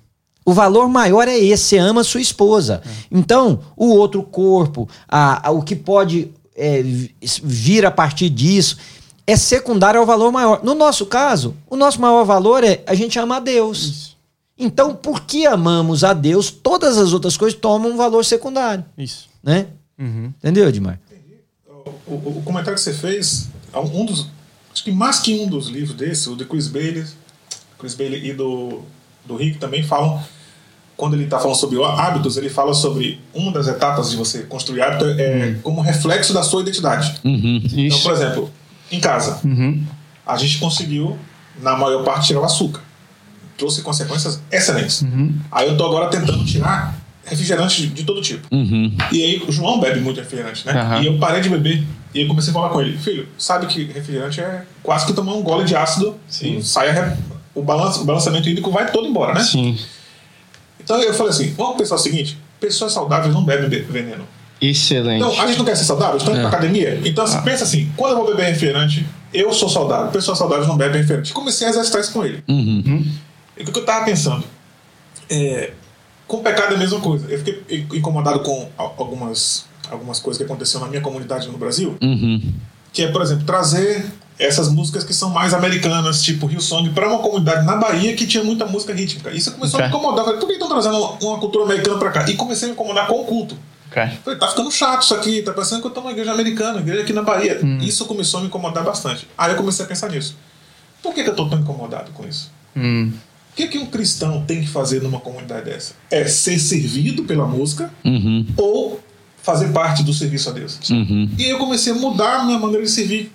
O valor maior é esse, você ama sua esposa. Uhum. Então, o outro corpo, a, a, o que pode é, vir a partir disso, é secundário ao valor maior. No nosso caso, o nosso maior valor é a gente ama a Deus. Isso. Então, porque amamos a Deus, todas as outras coisas tomam um valor secundário. Isso. Né? Uhum. Entendeu, Edmar? O, o, o, comentário que você fez, um dos, acho que mais que um dos livros desse, o de Chris Bailey, Chris Bailey e do, do Rick também falam, quando ele está falando sobre hábitos, ele fala sobre uma das etapas de você construir hábito é uhum. como reflexo da sua identidade. Uhum. Então, por exemplo, em casa, uhum. a gente conseguiu, na maior parte, tirar o açúcar. Trouxe consequências excelentes. Uhum. Aí eu estou agora tentando tirar refrigerante de, todo tipo. Uhum. E aí o João bebe muito refrigerante, né? E eu parei de beber e eu comecei a falar com ele, filho, sabe que refrigerante é quase que tomar um gole de ácido Sim. sai a, o, balanço, o balançamento hídrico vai todo embora, né? Sim. Então eu falei assim, vamos pensar o seguinte, pessoas saudáveis não bebem veneno. Excelente. Então, a gente não quer ser saudável? Estamos é. pra academia? Então, assim, ah. pensa assim, quando eu vou beber refrigerante, eu sou saudável, pessoas saudáveis não bebem refrigerante. Comecei a exercitar isso com ele. Uhum. E o que eu tava pensando? É, com o pecado é a mesma coisa. Eu fiquei incomodado com algumas algumas coisas que aconteceram na minha comunidade no Brasil. Uhum. Que é, por exemplo, trazer essas músicas que são mais americanas, tipo Rio Song, para uma comunidade na Bahia que tinha muita música rítmica. Isso começou okay. a me incomodar. Falei, por que estão trazendo uma, cultura americana para cá? E comecei a me incomodar com o culto. Okay. Falei, tá ficando chato isso aqui, tá parecendo que eu estou numa igreja americana, igreja aqui na Bahia. Hum. Isso começou a me incomodar bastante. Aí eu comecei a pensar nisso. Por que, que eu estou tão incomodado com isso? Hum. O que, que um cristão tem que fazer numa comunidade dessa? É ser servido pela música uhum. ou fazer parte do serviço a Deus. Uhum. E aí eu comecei a mudar a minha maneira de servir.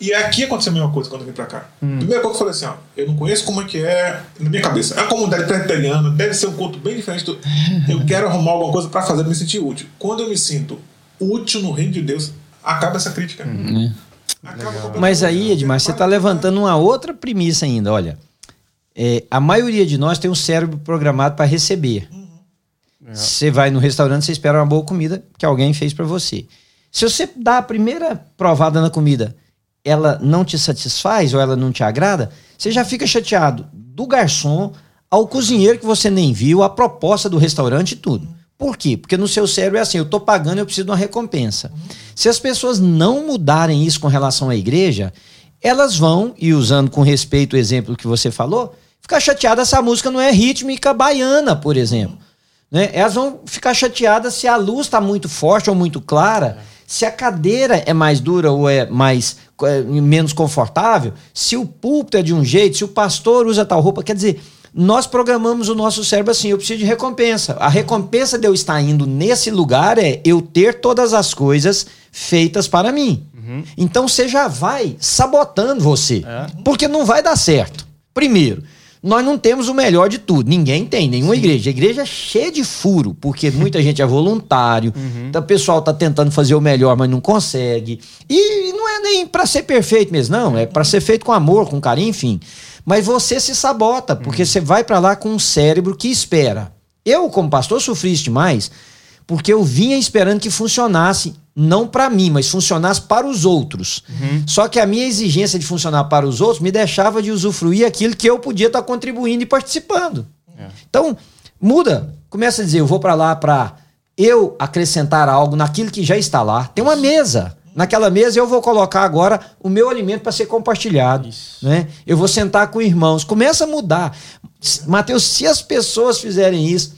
E aqui aconteceu a mesma coisa quando eu vim pra cá. Uhum. Primeira coisa que eu falei assim, ó, eu não conheço como é que é na minha cabeça. É uma comunidade presbiteriana, deve ser um culto bem diferente do... Eu quero arrumar alguma coisa para fazer me sentir útil. Quando eu me sinto útil no reino de Deus, acaba essa crítica. Uhum. Mas aí, Edmar, você está levantando uma outra premissa ainda, olha. É, a maioria de nós tem um cérebro programado para receber. Uhum. Você vai no restaurante, você espera uma boa comida que alguém fez para você. Se você dá a primeira provada na comida, ela não te satisfaz ou ela não te agrada, você já fica chateado do garçom ao cozinheiro que você nem viu, a proposta do restaurante e tudo. Por quê? Porque no seu cérebro é assim, eu estou pagando, eu preciso de uma recompensa. Se as pessoas não mudarem isso com relação à igreja, elas vão, e usando com respeito o exemplo que você falou, ficar chateadas se a música não é rítmica baiana, por exemplo. Né? Elas vão ficar chateadas se a luz está muito forte ou muito clara, se a cadeira é mais dura ou é mais é, menos confortável, se o púlpito é de um jeito, se o pastor usa tal roupa. Quer dizer, nós programamos o nosso cérebro assim: eu preciso de recompensa. A recompensa de eu estar indo nesse lugar é eu ter todas as coisas feitas para mim. Uhum. Então você já vai sabotando você, é. porque não vai dar certo. Primeiro, nós não temos o melhor de tudo. Ninguém tem, nenhuma Sim. igreja. A igreja é cheia de furo, porque muita gente é voluntário, uhum. então o pessoal está tentando fazer o melhor, mas não consegue. E não é nem para ser perfeito mesmo, não. É para ser feito com amor, com carinho, enfim. Mas você se sabota, porque uhum. você vai para lá com um cérebro que espera. Eu, como pastor, sofri isso demais, porque eu vinha esperando que funcionasse não para mim, mas funcionasse para os outros. Uhum. Só que a minha exigência de funcionar para os outros me deixava de usufruir aquilo que eu podia estar contribuindo e participando. É. Então, muda. Começa a dizer, eu vou para lá para eu acrescentar algo naquilo que já está lá. Tem uma mesa. Naquela mesa eu vou colocar agora o meu alimento para ser compartilhado. Né? Eu vou sentar com irmãos. Começa a mudar. Mateus, se as pessoas fizerem isso,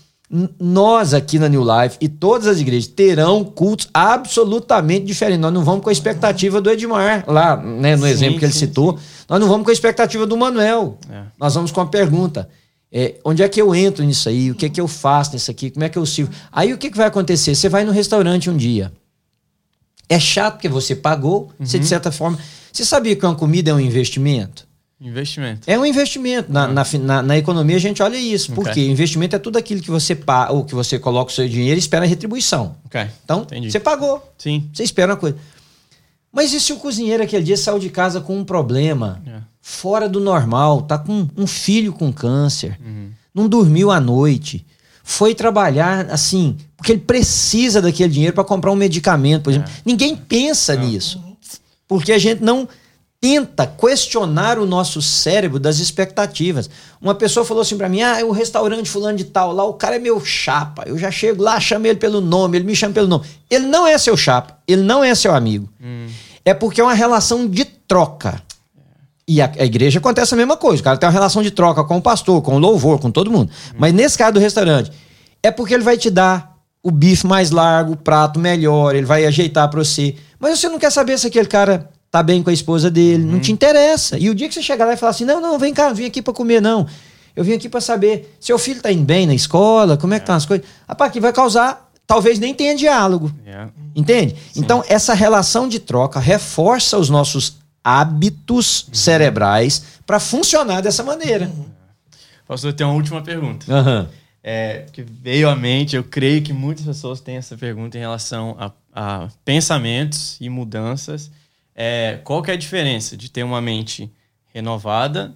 nós aqui na New Life e todas as igrejas terão cultos absolutamente diferentes. Nós não vamos com a expectativa do Edmar, lá, né, no sim, exemplo que ele sim, citou. Sim. Nós não vamos com a expectativa do Manuel. É. Nós vamos com a pergunta: é, onde é que eu entro nisso aí? O que é que eu faço nisso aqui? Como é que eu sirvo? Aí o que, que vai acontecer? Você vai no restaurante um dia. É chato porque você pagou, uhum. você de certa forma. Você sabia que uma comida é um investimento? Investimento. É um investimento. Na, na, na, na, economia a gente olha isso. Okay. Porque investimento é tudo aquilo que você paga, ou que você coloca o seu dinheiro e espera retribuição. Okay. Então, Entendi. você pagou. Sim. Você espera uma coisa. Mas e se o cozinheiro aquele dia saiu de casa com um problema? É. Fora do normal, tá com um filho com câncer, uhum. não dormiu à noite, foi trabalhar assim, porque ele precisa daquele dinheiro para comprar um medicamento, por exemplo. É. Ninguém pensa nisso. Porque a gente não tenta questionar o nosso cérebro das expectativas. Uma pessoa falou assim para mim: "Ah, o restaurante fulano de tal, lá o cara é meu chapa. Eu já chego lá, chamo ele pelo nome, ele me chama pelo nome. Ele não é seu chapa, ele não é seu amigo. Hum. É porque é uma relação de troca. E a, a, igreja acontece a mesma coisa. O cara tem uma relação de troca com o pastor, com o louvor, com todo mundo. Hum. Mas nesse caso do restaurante, é porque ele vai te dar o bife mais largo, o prato melhor, ele vai ajeitar para você. Mas você não quer saber se aquele cara tá bem com a esposa dele, uhum. não te interessa. E o dia que você chegar lá e falar assim: não, não, vem cá, vim aqui para comer, não. Eu vim aqui para saber, seu filho tá indo bem na escola, como é que estão as coisas. Rapaz, que vai causar, talvez nem tenha diálogo. Yeah. Entende? Sim. Então, essa relação de troca reforça os nossos hábitos uhum. cerebrais para funcionar dessa maneira. Uhum. Pastor, eu tenho uma última pergunta. Uhum. É, que veio à mente, eu creio que muitas pessoas têm essa pergunta em relação a, a pensamentos e mudanças é, qual que é a diferença de ter uma mente renovada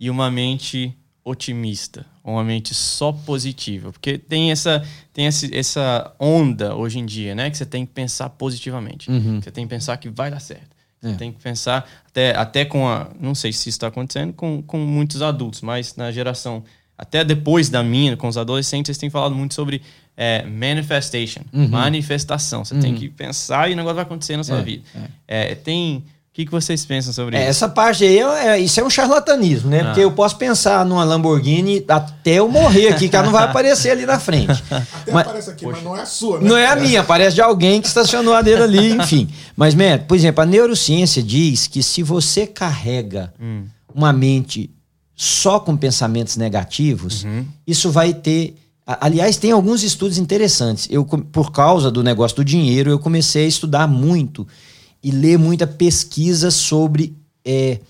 e uma mente otimista, uma mente só positiva? Porque tem essa tem esse, essa onda hoje em dia, né, que você tem que pensar positivamente. Uhum. Você tem que pensar que vai dar certo. Você é. tem que pensar até até com a, não sei se isso está acontecendo com, com muitos adultos, mas na geração até depois da minha, com os adolescentes, eles têm falado muito sobre é, manifestation, uhum. manifestação. Você uhum. tem que pensar e o negócio vai acontecer na sua é, vida. É. é tem. O que, que vocês pensam sobre é, isso? Essa parte aí, é, isso é um charlatanismo, né? Ah. Porque eu posso pensar numa Lamborghini até eu morrer aqui, que ela não vai aparecer ali na frente. Até mas, aparece aqui, Poxa. mas não é a sua, né? Não é a minha, aparece de alguém que estacionou a dele ali, enfim. Mas, man, por exemplo, a neurociência diz que se você carrega hum. uma mente só com pensamentos negativos, uhum. isso vai ter Aliás, tem alguns estudos interessantes. Eu, por causa do negócio do dinheiro, eu comecei a estudar muito e ler muita pesquisa sobre é,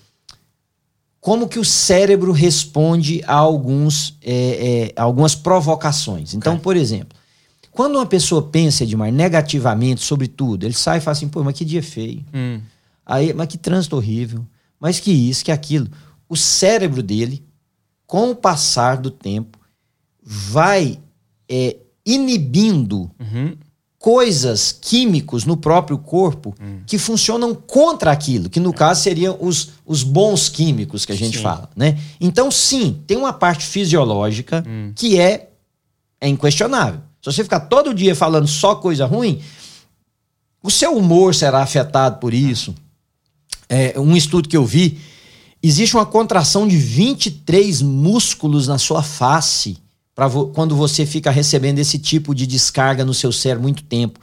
como que o cérebro responde a, alguns, é, é, algumas provocações. Então, okay. por exemplo, quando uma pessoa pensa demais negativamente sobre tudo, ele sai e fala assim, pô, mas que dia feio. Hum. Aí, mas que trânsito horrível. Mas que isso, que aquilo. O cérebro dele, com o passar do tempo, vai é, inibindo uhum. coisas químicos no próprio corpo hum. que funcionam contra aquilo, que no caso seriam os, os bons químicos que a gente sim. fala, né? Então, sim, tem uma parte fisiológica hum. que é, é inquestionável. Se você ficar todo dia falando só coisa ruim, o seu humor será afetado por isso. É, um estudo que eu vi, existe uma contração de 23 músculos na sua face vo quando você fica recebendo esse tipo de descarga no seu cérebro muito tempo.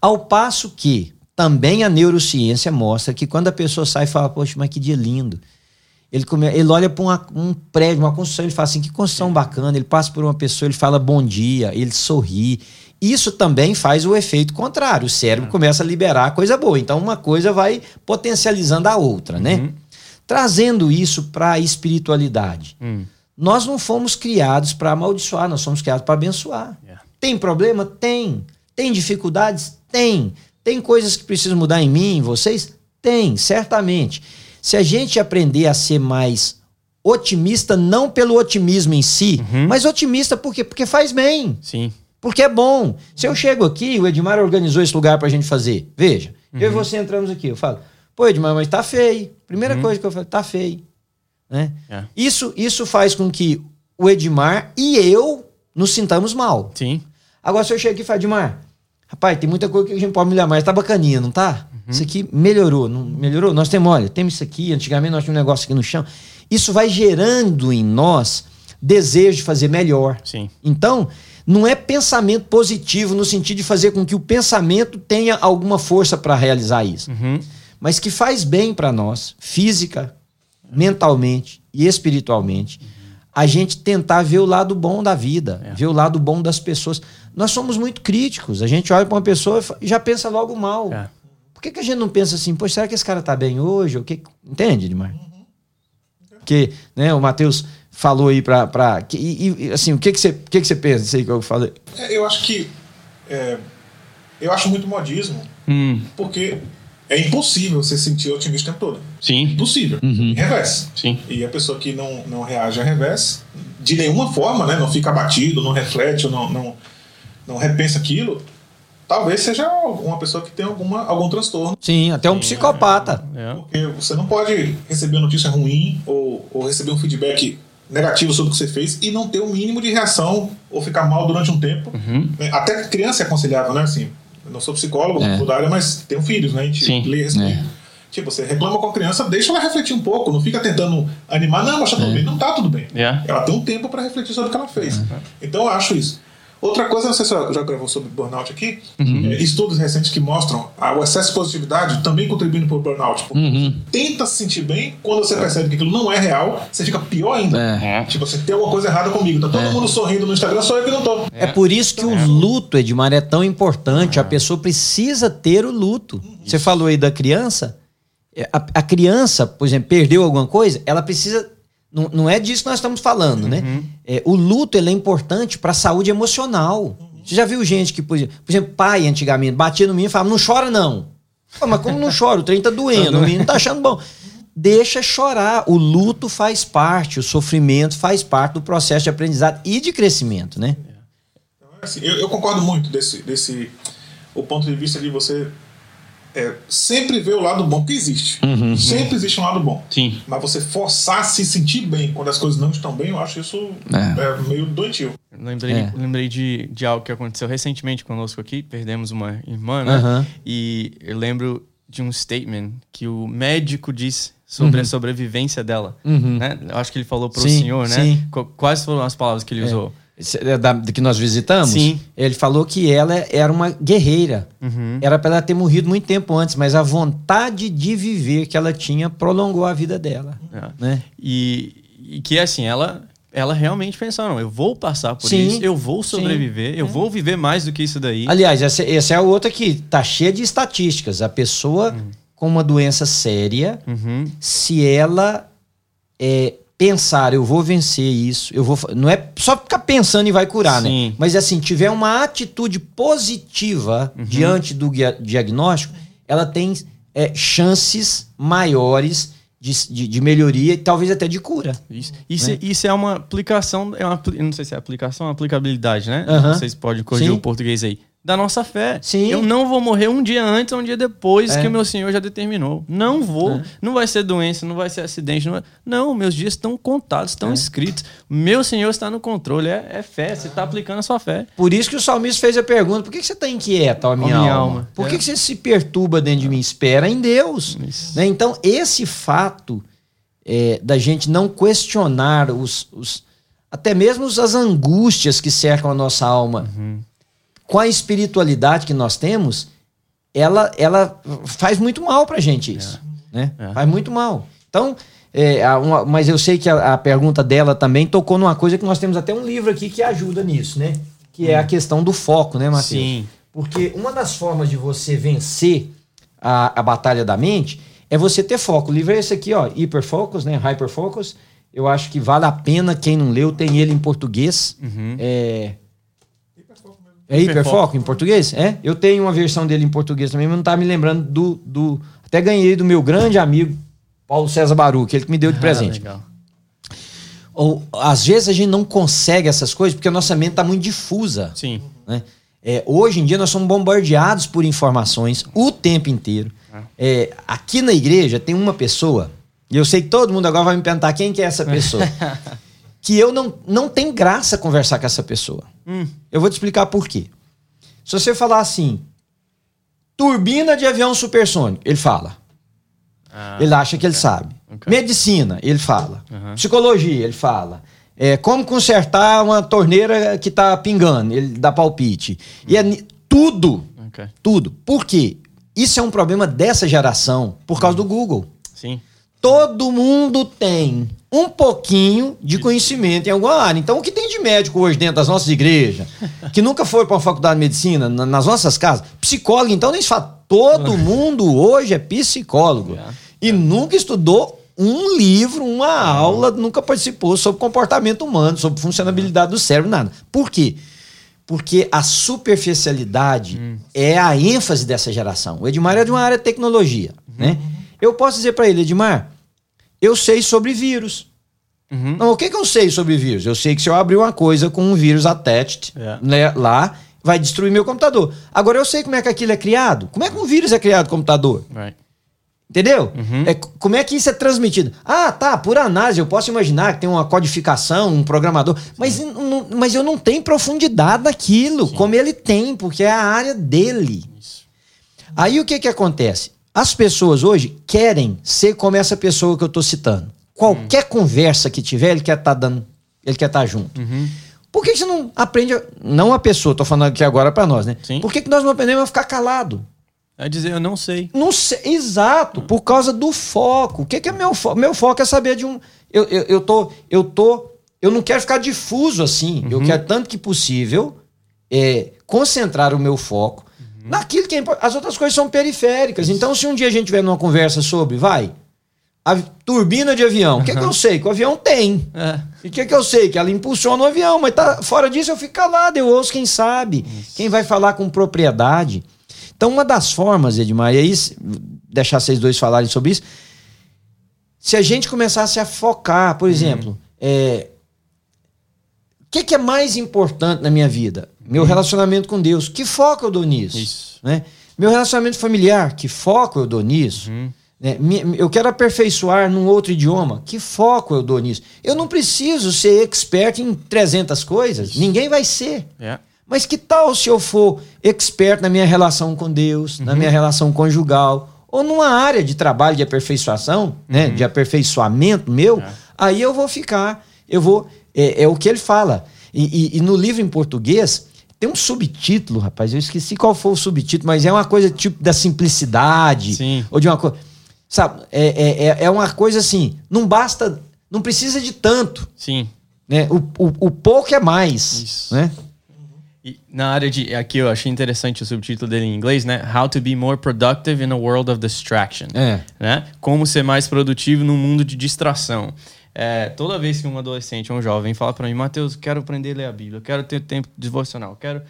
Ao passo que também a neurociência mostra que quando a pessoa sai e fala, poxa, mas que dia lindo. Ele, come, ele olha para um prédio, uma construção, ele fala assim, que construção bacana. Ele passa por uma pessoa, ele fala bom dia, ele sorri. Isso também faz o efeito contrário. O cérebro começa a liberar coisa boa. Então, uma coisa vai potencializando a outra, né? Uhum. Trazendo isso para a espiritualidade. Uhum. Nós não fomos criados para amaldiçoar, nós fomos criados para abençoar. Yeah. Tem problema? Tem. Tem dificuldades? Tem. Tem coisas que precisam mudar em mim, em vocês? Tem, certamente. Se a gente aprender a ser mais otimista, não pelo otimismo em si, uhum. mas otimista por quê? Porque faz bem. Sim. Porque é bom. Se eu chego aqui, o Edmar organizou esse lugar pra gente fazer. Veja, uhum. eu e você entramos aqui. Eu falo, pô, Edmar, mas tá feio. Primeira uhum. coisa que eu falo, tá feio. Né? É. Isso, isso faz com que o Edmar e eu nos sintamos mal. Sim. Agora, se eu chego aqui e falo, Edmar, rapaz, tem muita coisa que a gente pode melhorar, mas tá bacaninha, não tá? Uhum. Isso aqui melhorou, não melhorou? Nós temos, olha, temos isso aqui, antigamente nós tínhamos um negócio aqui no chão. Isso vai gerando em nós desejo de fazer melhor. Sim. Então, não é pensamento positivo no sentido de fazer com que o pensamento tenha alguma força para realizar isso. Uhum. Mas que faz bem para nós, física, mentalmente e espiritualmente, a gente tentar ver o lado bom da vida, é. ver o lado bom das pessoas. Nós somos muito críticos. A gente olha para uma pessoa e já pensa logo mal. É. Por que, que a gente não pensa assim, poxa, será que esse cara está bem hoje? O que... Entende, Edmar? Porque né, o Matheus falou aí para. Pra... E, e, assim, o que, que, você, que, que você pensa disso aí que eu falei? É, eu acho que. É, eu acho muito modismo, hum. porque é impossível você sentir otimista o tempo todo. Sim. Impossível. Uhum. Revés. Sim. E a pessoa que não, não reage a revés, de nenhuma forma, né, não fica abatido, não reflete, não, não, não repensa aquilo, talvez seja uma pessoa que tem alguma, algum transtorno. Sim, até um Sim, psicopata. É, é. Porque você não pode receber uma notícia ruim ou, ou receber um feedback negativo sobre o que você fez e não ter o um mínimo de reação ou ficar mal durante um tempo. Uhum. Até criança é aconselhável, né? Assim, eu não sou psicólogo, é. da área, mas tenho filhos, né? A gente Sim. lê É. Tipo, você reclama com a criança, deixa ela refletir um pouco, não fica tentando animar, não, mas tá tudo é. bem. Não tá tudo bem. Yeah. Ela tem um tempo para refletir sobre o que ela fez. Uhum. Então eu acho isso. Outra coisa, não sei se você já gravou sobre burnout aqui, uhum. é, estudos recentes que mostram ah, o excesso de positividade também contribuindo para o burnout. Uhum. Tenta se sentir bem, quando você percebe que aquilo não é real, você fica pior ainda. É. Tipo, você tem alguma coisa errada comigo. Tá todo é. mundo sorrindo no Instagram, só eu que não tô. É, por isso que o é. luto, Edmar, é tão importante. A pessoa precisa ter o luto. Uhum. Você falou aí da criança. É, a, a criança, por exemplo, perdeu alguma coisa, ela precisa não, não é disso que nós estamos falando, né? uhum. né? É, o luto ele é importante para a saúde emocional. Você já viu gente que, por exemplo, pai antigamente batia no menino e falava, não chora não. Pô, mas como não chora? O trem tá doendo, o menino tá achando bom. Deixa chorar. O luto faz parte, o sofrimento faz parte do processo de aprendizado e de crescimento, né? Então, assim, eu, eu concordo muito desse, desse o ponto de vista de você é, sempre ver o lado bom que existe. Uhum, sempre existe um lado bom. Sim. Mas você forçar a se sentir bem quando as coisas não estão bem, eu acho isso é. É, meio doentio. Lembrei, é. lembrei de, de algo que aconteceu recentemente conosco aqui. Perdemos uma irmã, né? Uhum. E eu lembro de um statement que o médico disse sobre uhum. a sobrevivência dela. Uhum. Né? Eu acho que ele falou para o senhor, né? Sim. Quais foram as palavras que ele é. usou? É da, que nós visitamos, Sim. ele falou que ela era uma guerreira. Uhum. Era para ela ter morrido muito tempo antes, mas a vontade de viver que ela tinha prolongou a vida dela. É. Né? E, e, que assim, ela, ela realmente pensou: não, eu vou passar por Sim. isso, eu vou sobreviver, Sim. eu é. vou viver mais do que isso daí. Aliás, essa, essa é a outra que tá cheia de estatísticas. A pessoa uhum. com uma doença séria, uhum. se ela é, pensar, eu vou vencer isso, eu vou. Não é só ficar pensando e vai curar, né? Sim. né? Mas assim, tiver uma atitude positiva uhum. diante do diagnóstico, ela tem é, chances maiores de, de, de, melhoria e talvez até de cura. Isso, isso, né? é, isso é uma aplicação, é uma, não sei se é aplicação ou aplicabilidade, né? Uhum. Vocês podem corrigir Sim. o português aí. Da nossa fé. Sim. Eu não vou morrer um dia antes ou um dia depois É. que o meu Senhor já determinou. Não vou. É. Não vai ser doença, não vai ser acidente. Não, vai- não meus dias estão contados, estão escritos. Meu Senhor está no controle. É, é fé. Você está aplicando a sua fé. Por isso que o salmista fez a pergunta: por que que você está inquieta, ó minha, Ó minha alma? alma. Por que, É. que você se perturba dentro de mim? Espera em Deus. Né? Então, esse fato é, da gente não questionar os, os- até mesmo as angústias que cercam a nossa alma, Uhum. Com a espiritualidade que nós temos, ela, ela faz muito mal pra gente isso. Né? É. Faz muito mal. Então, é, uma- mas eu sei que a, a pergunta dela também tocou numa coisa que nós temos até um livro aqui que ajuda nisso, né? Que é a questão do foco, né, Matheus? Sim. Porque uma das formas de você vencer a, a batalha da mente é você ter foco. O livro é esse aqui, ó, Hyperfocus, né? Hyperfocus. Eu acho que vale a pena quem não leu, tem ele em português. É, é hiperfoco em português? É? Eu tenho uma versão dele em português também, mas não tá me lembrando do, do. Até ganhei do meu grande amigo Paulo César Baruch, ele que me deu de presente. Ah, legal. Ou, às vezes a gente não consegue essas coisas porque a nossa mente está muito difusa. Sim. né? É, hoje em dia nós somos bombardeados por informações o tempo inteiro. É, aqui na igreja tem uma pessoa, e eu sei que todo mundo agora vai me perguntar quem que é essa pessoa, que eu não, não tem graça conversar com essa pessoa. Hum. Eu vou te explicar por quê. Se você falar assim, turbina de avião supersônico, ele fala. Ah, Ele acha que ele sabe. Ok. Medicina, ele fala. Uhum. Psicologia, ele fala. É, como consertar uma torneira que tá pingando, ele dá palpite. E é ni- tudo, ok. tudo. Por quê? Isso é um problema dessa geração por causa do Google. Sim. Todo mundo tem um pouquinho de conhecimento em alguma área. Então, o que tem de médico hoje dentro das nossas igrejas, que nunca foi para uma faculdade de medicina, na- nas nossas casas, psicólogo, então nem se fala. Todo mundo hoje é psicólogo. Yeah. E nunca estudou um livro, uma aula, nunca participou sobre comportamento humano, sobre funcionabilidade do cérebro, nada. Por quê? Porque a superficialidade é a ênfase dessa geração. O Edmar é de uma área de tecnologia, né? Eu posso dizer para ele, Edmar, eu sei sobre vírus. Uhum. Não, o que, que eu sei sobre vírus? Eu sei que se eu abrir uma coisa com um vírus attached É. né, lá, vai destruir meu computador. Agora eu sei como é que aquilo é criado. Como é que um vírus é criado no computador? Right. Entendeu? Uhum. É, como é que isso é transmitido? Ah, tá, por análise, eu posso imaginar que tem uma codificação, um programador, mas, mas eu não tenho profundidade naquilo, como ele tem, porque é a área dele. Isso. Aí o que que acontece? As pessoas hoje querem ser como essa pessoa que eu tô citando. Qualquer conversa que tiver, ele quer estar dando, ele quer estar junto. Uhum. Por que, que você não aprende, a- não a pessoa, tô falando aqui agora para nós, né? Sim. Por que, que nós não aprendemos a ficar calado? É dizer, eu não sei. Não sei, exato, por causa do foco. O que, que é meu foco? Meu foco é saber de um. Eu, eu, eu tô. Eu tô. Eu não quero ficar difuso assim. Eu quero, tanto que possível, é, concentrar o meu foco naquilo que é importante. As outras coisas são periféricas. Então, se um dia a gente tiver numa conversa sobre, vai, a turbina de avião, o que, que eu sei? Que o avião tem. É. E o que, que eu sei? Que ela impulsiona o avião, mas tá, fora disso eu fico calado, eu ouço quem sabe, quem vai falar com propriedade. Então, uma das formas, Edmar, e aí, deixar vocês dois falarem sobre isso, se a gente começasse a focar, por exemplo, é, que, que é mais importante na minha vida? Meu relacionamento com Deus. Que foco eu dou nisso? Isso. né? Meu relacionamento familiar, que foco eu dou nisso? né? Mi- Eu quero aperfeiçoar num outro idioma, que foco eu dou nisso? Eu não preciso ser expert em 300 coisas, ninguém vai ser. É. Mas que tal se eu for expert na minha relação com Deus, na minha relação conjugal, ou numa área de trabalho de aperfeiçoação, né, de aperfeiçoamento meu, aí eu vou ficar, eu vou, é, é o que ele fala. E, e- e no livro em português tem um subtítulo, rapaz, eu esqueci qual foi o subtítulo, mas é uma coisa tipo da simplicidade, Sim. ou de uma coisa, sabe, é, é, é- é uma coisa assim, não basta, não precisa de tanto, Sim. né, o, o, o pouco é mais, Isso. né? E na área de. Aqui eu achei interessante o subtítulo dele em inglês, né? How to be more productive in a world of distraction. É. Né? Como ser mais produtivo num mundo de distração. É, toda vez que um adolescente ou um jovem fala para mim, Mateus, quero aprender a ler a Bíblia, quero ter tempo devocional, quero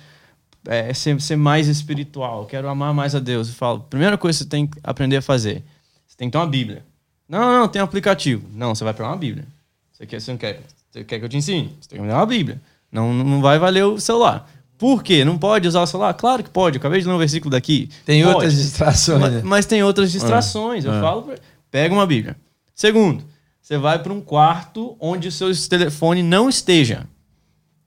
é, ser, ser mais espiritual, quero amar mais a Deus. Eu falo, primeira coisa que você tem que aprender a fazer, você tem que ter uma Bíblia. Não, não, tem um aplicativo. Não, você vai pegar uma Bíblia. Você quer, você não quer, você quer que eu te ensine? Você tem que ter uma Bíblia. Não, não vai valer o celular. Por quê? Não pode usar o celular? Claro que pode. Eu acabei de ler um versículo daqui. Tem Pode. outras distrações. Mas, né? mas tem outras distrações. Eu falo, pra- pega uma Bíblia. Segundo, você vai para um quarto onde o seu telefone não esteja.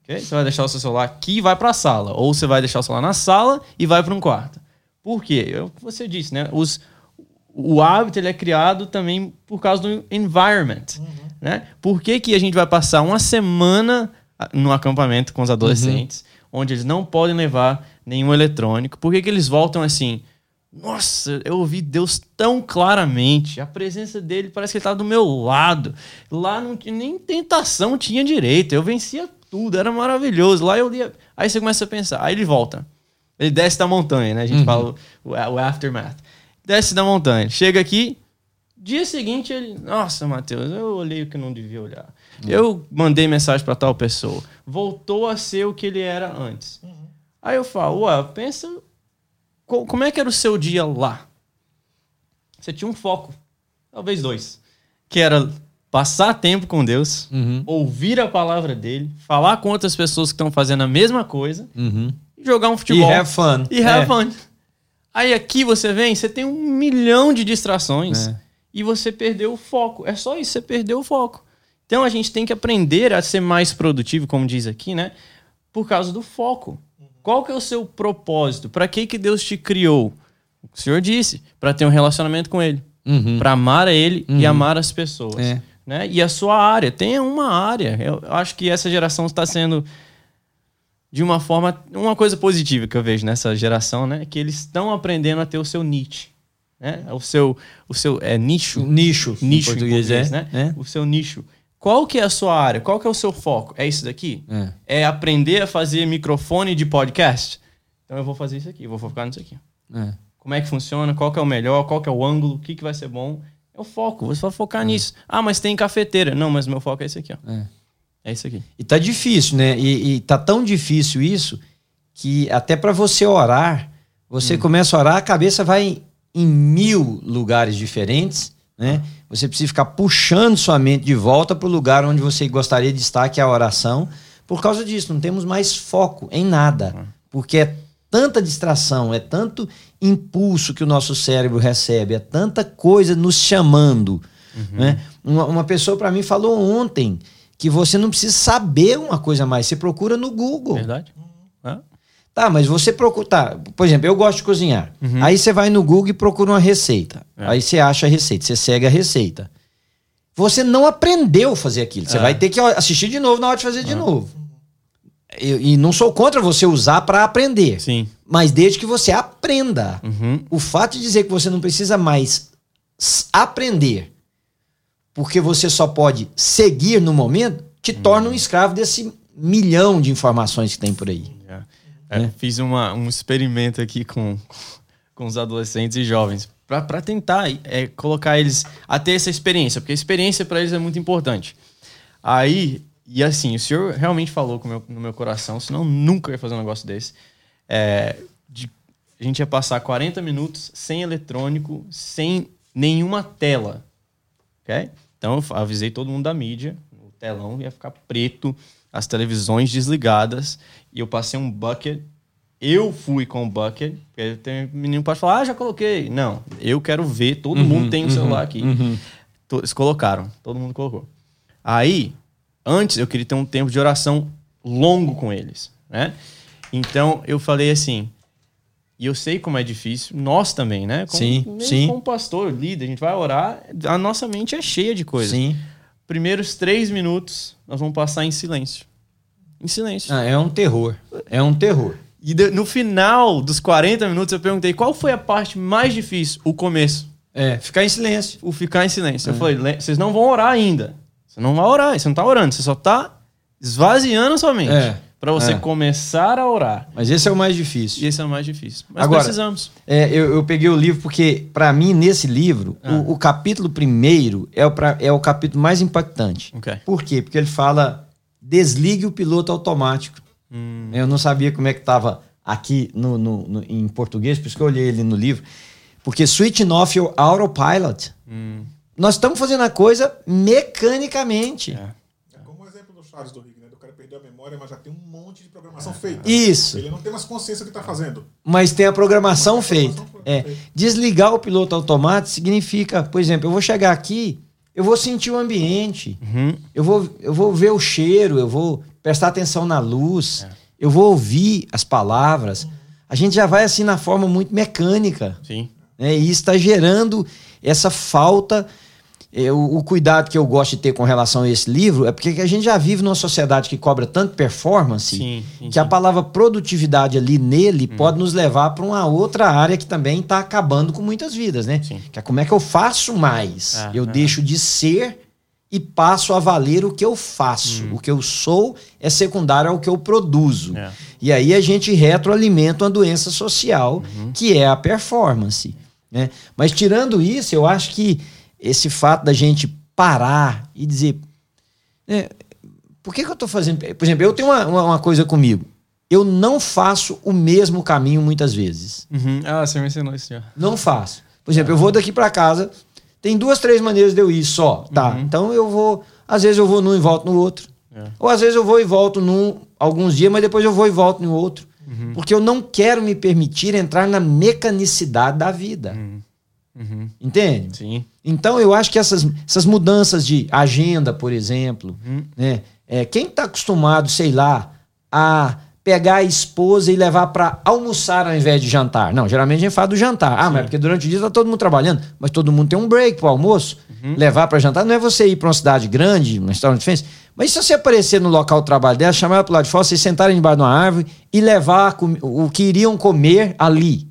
Ok? Você vai deixar o seu celular aqui e vai para a sala. Ou você vai deixar o celular na sala e vai para um quarto. Por quê? É o que você disse, né? Os, o hábito ele é criado também por causa do environment. Né? Por que, que a gente vai passar uma semana ah, no acampamento com os adolescentes, onde eles não podem levar nenhum eletrônico? Por que, que eles voltam assim? Nossa, eu ouvi Deus tão claramente. A presença dele parece que ele estava do meu lado. Lá não tinha nem tentação tinha direito. Eu vencia tudo, era maravilhoso. Lá eu lia. Aí você começa a pensar. Aí ele volta. Ele desce da montanha, né? A gente fala o, o aftermath. Desce da montanha. Chega aqui. Dia seguinte ele. Nossa, Matheus, eu olhei o que não devia olhar. Eu mandei mensagem para tal pessoa. Voltou a ser o que ele era antes. Aí eu falo, ué, pensa Co- como é que era o seu dia lá? Você tinha um foco, talvez dois, que era passar tempo com Deus, Uhum. ouvir a palavra dele, falar com outras pessoas que estão fazendo a mesma coisa Uhum. e jogar um E futebol. have fun. E have É. fun. Aí aqui você vem, você tem um milhão de distrações É. e você perdeu o foco. É só isso, você perdeu o foco. Então a gente tem que aprender a ser mais produtivo, como diz aqui, né? Por causa do foco. Qual que é o seu propósito? Para que que Deus te criou? O Senhor disse, para ter um relacionamento com ele, Uhum. para amar a ele e amar as pessoas, É. né? E a sua área, tenha uma área. Eu acho que essa geração está sendo de uma forma, uma coisa positiva que eu vejo nessa geração, né? Que eles estão aprendendo a ter o seu niche, né? O seu, o seu é nicho, Nicho. nicho em em português, é. né? É. O seu nicho. Qual que é a sua área? Qual que é o seu foco? É isso daqui? É. É aprender a fazer microfone de podcast? Então eu vou fazer isso aqui, vou focar nisso aqui. É. Como é que funciona? Qual que é o melhor? Qual que é o ângulo? O que, que vai ser bom? É o foco, você vai focar nisso. Ah, mas tem cafeteira. Não, mas meu foco é esse aqui, ó. É. É isso aqui. E tá difícil, né? E, e tá tão difícil isso que até para você orar, você começa a orar, a cabeça vai em, em mil lugares diferentes, né? Você precisa ficar puxando sua mente de volta para o lugar onde você gostaria de estar, que é a oração. Por causa disso, não temos mais foco em nada, porque é tanta distração, é tanto impulso que o nosso cérebro recebe, é tanta coisa nos chamando. Né? Uma, uma pessoa para mim falou ontem que você não precisa saber uma coisa mais, você procura no Google. Verdade? É. Tá, mas você procura. Tá, por exemplo, eu gosto de cozinhar. Aí você vai no Google e procura uma receita. É. Aí você acha a receita, você segue a receita. Você não aprendeu a fazer aquilo. Você É. vai ter que assistir de novo na hora de fazer de novo. Eu- e não sou contra você usar para aprender. Sim. Mas desde que você aprenda. Uhum. O fato de dizer que você não precisa mais aprender, porque você só pode seguir no momento, te torna um escravo desse milhão de informações que tem por aí. É. É, Fiz uma, um experimento aqui com, com os adolescentes e jovens para tentar é, colocar eles a ter essa experiência, porque a experiência para eles é muito importante. Aí, e assim, o senhor realmente falou meu, no meu coração, senão nunca ia fazer um negócio desse. É, de- a gente ia passar 40 minutos sem eletrônico, sem nenhuma tela. Ok? Então eu avisei todo mundo da mídia, telão ia ficar preto, as televisões desligadas, e eu passei um bucket. Eu fui com o bucket, porque tem menino pode falar, ah, já coloquei. Não, eu quero ver, todo mundo tem um celular aqui. To- Eles colocaram, todo mundo colocou. Aí, antes eu queria ter um tempo de oração longo com eles, né? Então eu falei assim, e eu sei como é difícil, nós também, né? Como, Sim, mesmo sim. Como pastor, líder, a gente vai orar, a nossa mente é cheia de coisas. Sim. Primeiros três minutos, nós vamos passar em silêncio. Em silêncio. Ah, é um terror. É um terror. E no final dos 40 minutos, eu perguntei qual foi a parte mais difícil? O começo. É, ficar em silêncio. O ficar em silêncio. Eu falei, "Le- vocês não vão orar ainda. Você não vai orar, você não tá orando, você só tá esvaziando sua mente. É, Pra você é. começar a orar. Mas esse é o mais difícil. E esse é o mais difícil. Mas Agora- precisamos. É, eu, eu peguei o livro porque, para mim, nesse livro, Ah. o, o capítulo primeiro é o, pra- é o capítulo mais impactante. Ok. Por quê? Porque ele fala desligue o piloto automático. Hum. Eu não sabia como é que estava aqui no, no- no- em português, por isso que eu olhei ele no livro. Porque switching off your autopilot. Nós estamos fazendo a coisa mecanicamente. É. É como o exemplo do Charles do cara perdeu a memória, mas já tem um monte de programação feita. Isso. Ele não tem mais consciência do que está fazendo. Mas tem a programação tem feita. programação É. feita. Desligar o piloto automático significa, por exemplo, eu vou chegar aqui, eu vou sentir o ambiente, eu, vou, eu vou ver o cheiro, eu vou prestar atenção na luz, eu vou ouvir as palavras. A gente já vai assim na forma muito mecânica. Sim. né? E está gerando essa falta. É, o, cuidado que eu gosto de ter com relação a esse livro é porque a gente já vive numa sociedade que cobra tanto performance Sim, sim, que a palavra produtividade ali nele pode nos levar para uma outra área que também está acabando com muitas vidas, né? Sim. Que é como é que eu faço mais? É, eu é. deixo de ser e passo a valer o que eu faço. O que eu sou é secundário ao que eu produzo. Hum. É. E aí a gente retroalimenta uma doença social, Uhum. que é a performance. Né? Mas tirando isso, eu acho que esse fato da gente parar e dizer. né, por que, que eu estou fazendo. Por exemplo, eu tenho uma, uma, uma coisa comigo. Eu não faço o mesmo caminho muitas vezes. Uhum. Ah, você me ensinou isso já. Não faço. Por exemplo, eu vou daqui para casa, tem duas, três maneiras de eu ir só. Tá. Uhum. Então eu vou. Às vezes eu vou num e volto no outro. É. Ou às vezes eu vou e volto num alguns dias, mas depois eu vou e volto no outro. Uhum. Porque eu não quero me permitir entrar na mecanicidade da vida. Uhum. Entende? Sim. Então eu acho que essas, essas mudanças de agenda, por exemplo, Uhum. né? É, quem está acostumado, sei lá, a pegar a esposa e levar para almoçar ao invés de jantar? Não, geralmente a gente fala do jantar. Ah, mas é porque durante o dia está todo mundo trabalhando, mas todo mundo tem um break para almoço. Uhum. Levar para jantar não é você ir para uma cidade grande, um restaurante diferente. Mas se você aparecer no local de trabalho dela, chamar ela para lado de fora, vocês sentarem debaixo de uma árvore e levar o que iriam comer ali.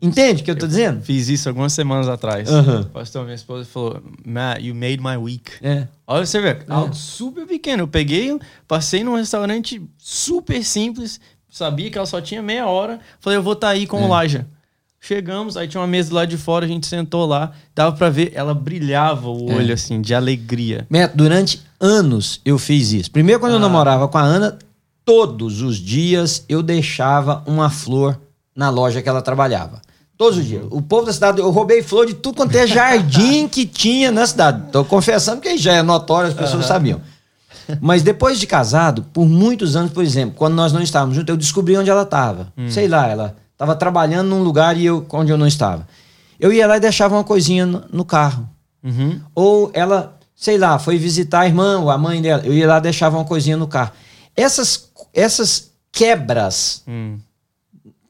Entende o que eu tô dizendo? Fiz isso algumas semanas atrás. Aham. Pastor, minha esposa falou: Matt, you made my week. É. Olha você vê, algo super pequeno. Eu peguei, passei num restaurante super simples, sabia que ela só tinha meia hora. Falei, eu vou estar aí com o Laja. Chegamos, aí tinha uma mesa lá de fora, a gente sentou lá, dava pra ver, ela brilhava o olho assim, de alegria. Neto, durante anos eu fiz isso. Primeiro, quando eu namorava com a Ana, todos os dias eu deixava uma flor na loja que ela trabalhava. Todos os dias. O povo da cidade, eu roubei flor de tudo quanto é jardim que tinha na cidade. Tô confessando que já é notório, as pessoas sabiam. Mas depois de casado, por muitos anos, por exemplo, quando nós não estávamos juntos, eu descobri onde ela estava. Sei lá, ela estava trabalhando num lugar e eu, onde eu não estava. Eu ia lá e deixava uma coisinha no, no carro. Uhum. Ou ela, sei lá, foi visitar a irmã ou a mãe dela. Eu ia lá e deixava uma coisinha no carro. Essas, essas quebras. Hum.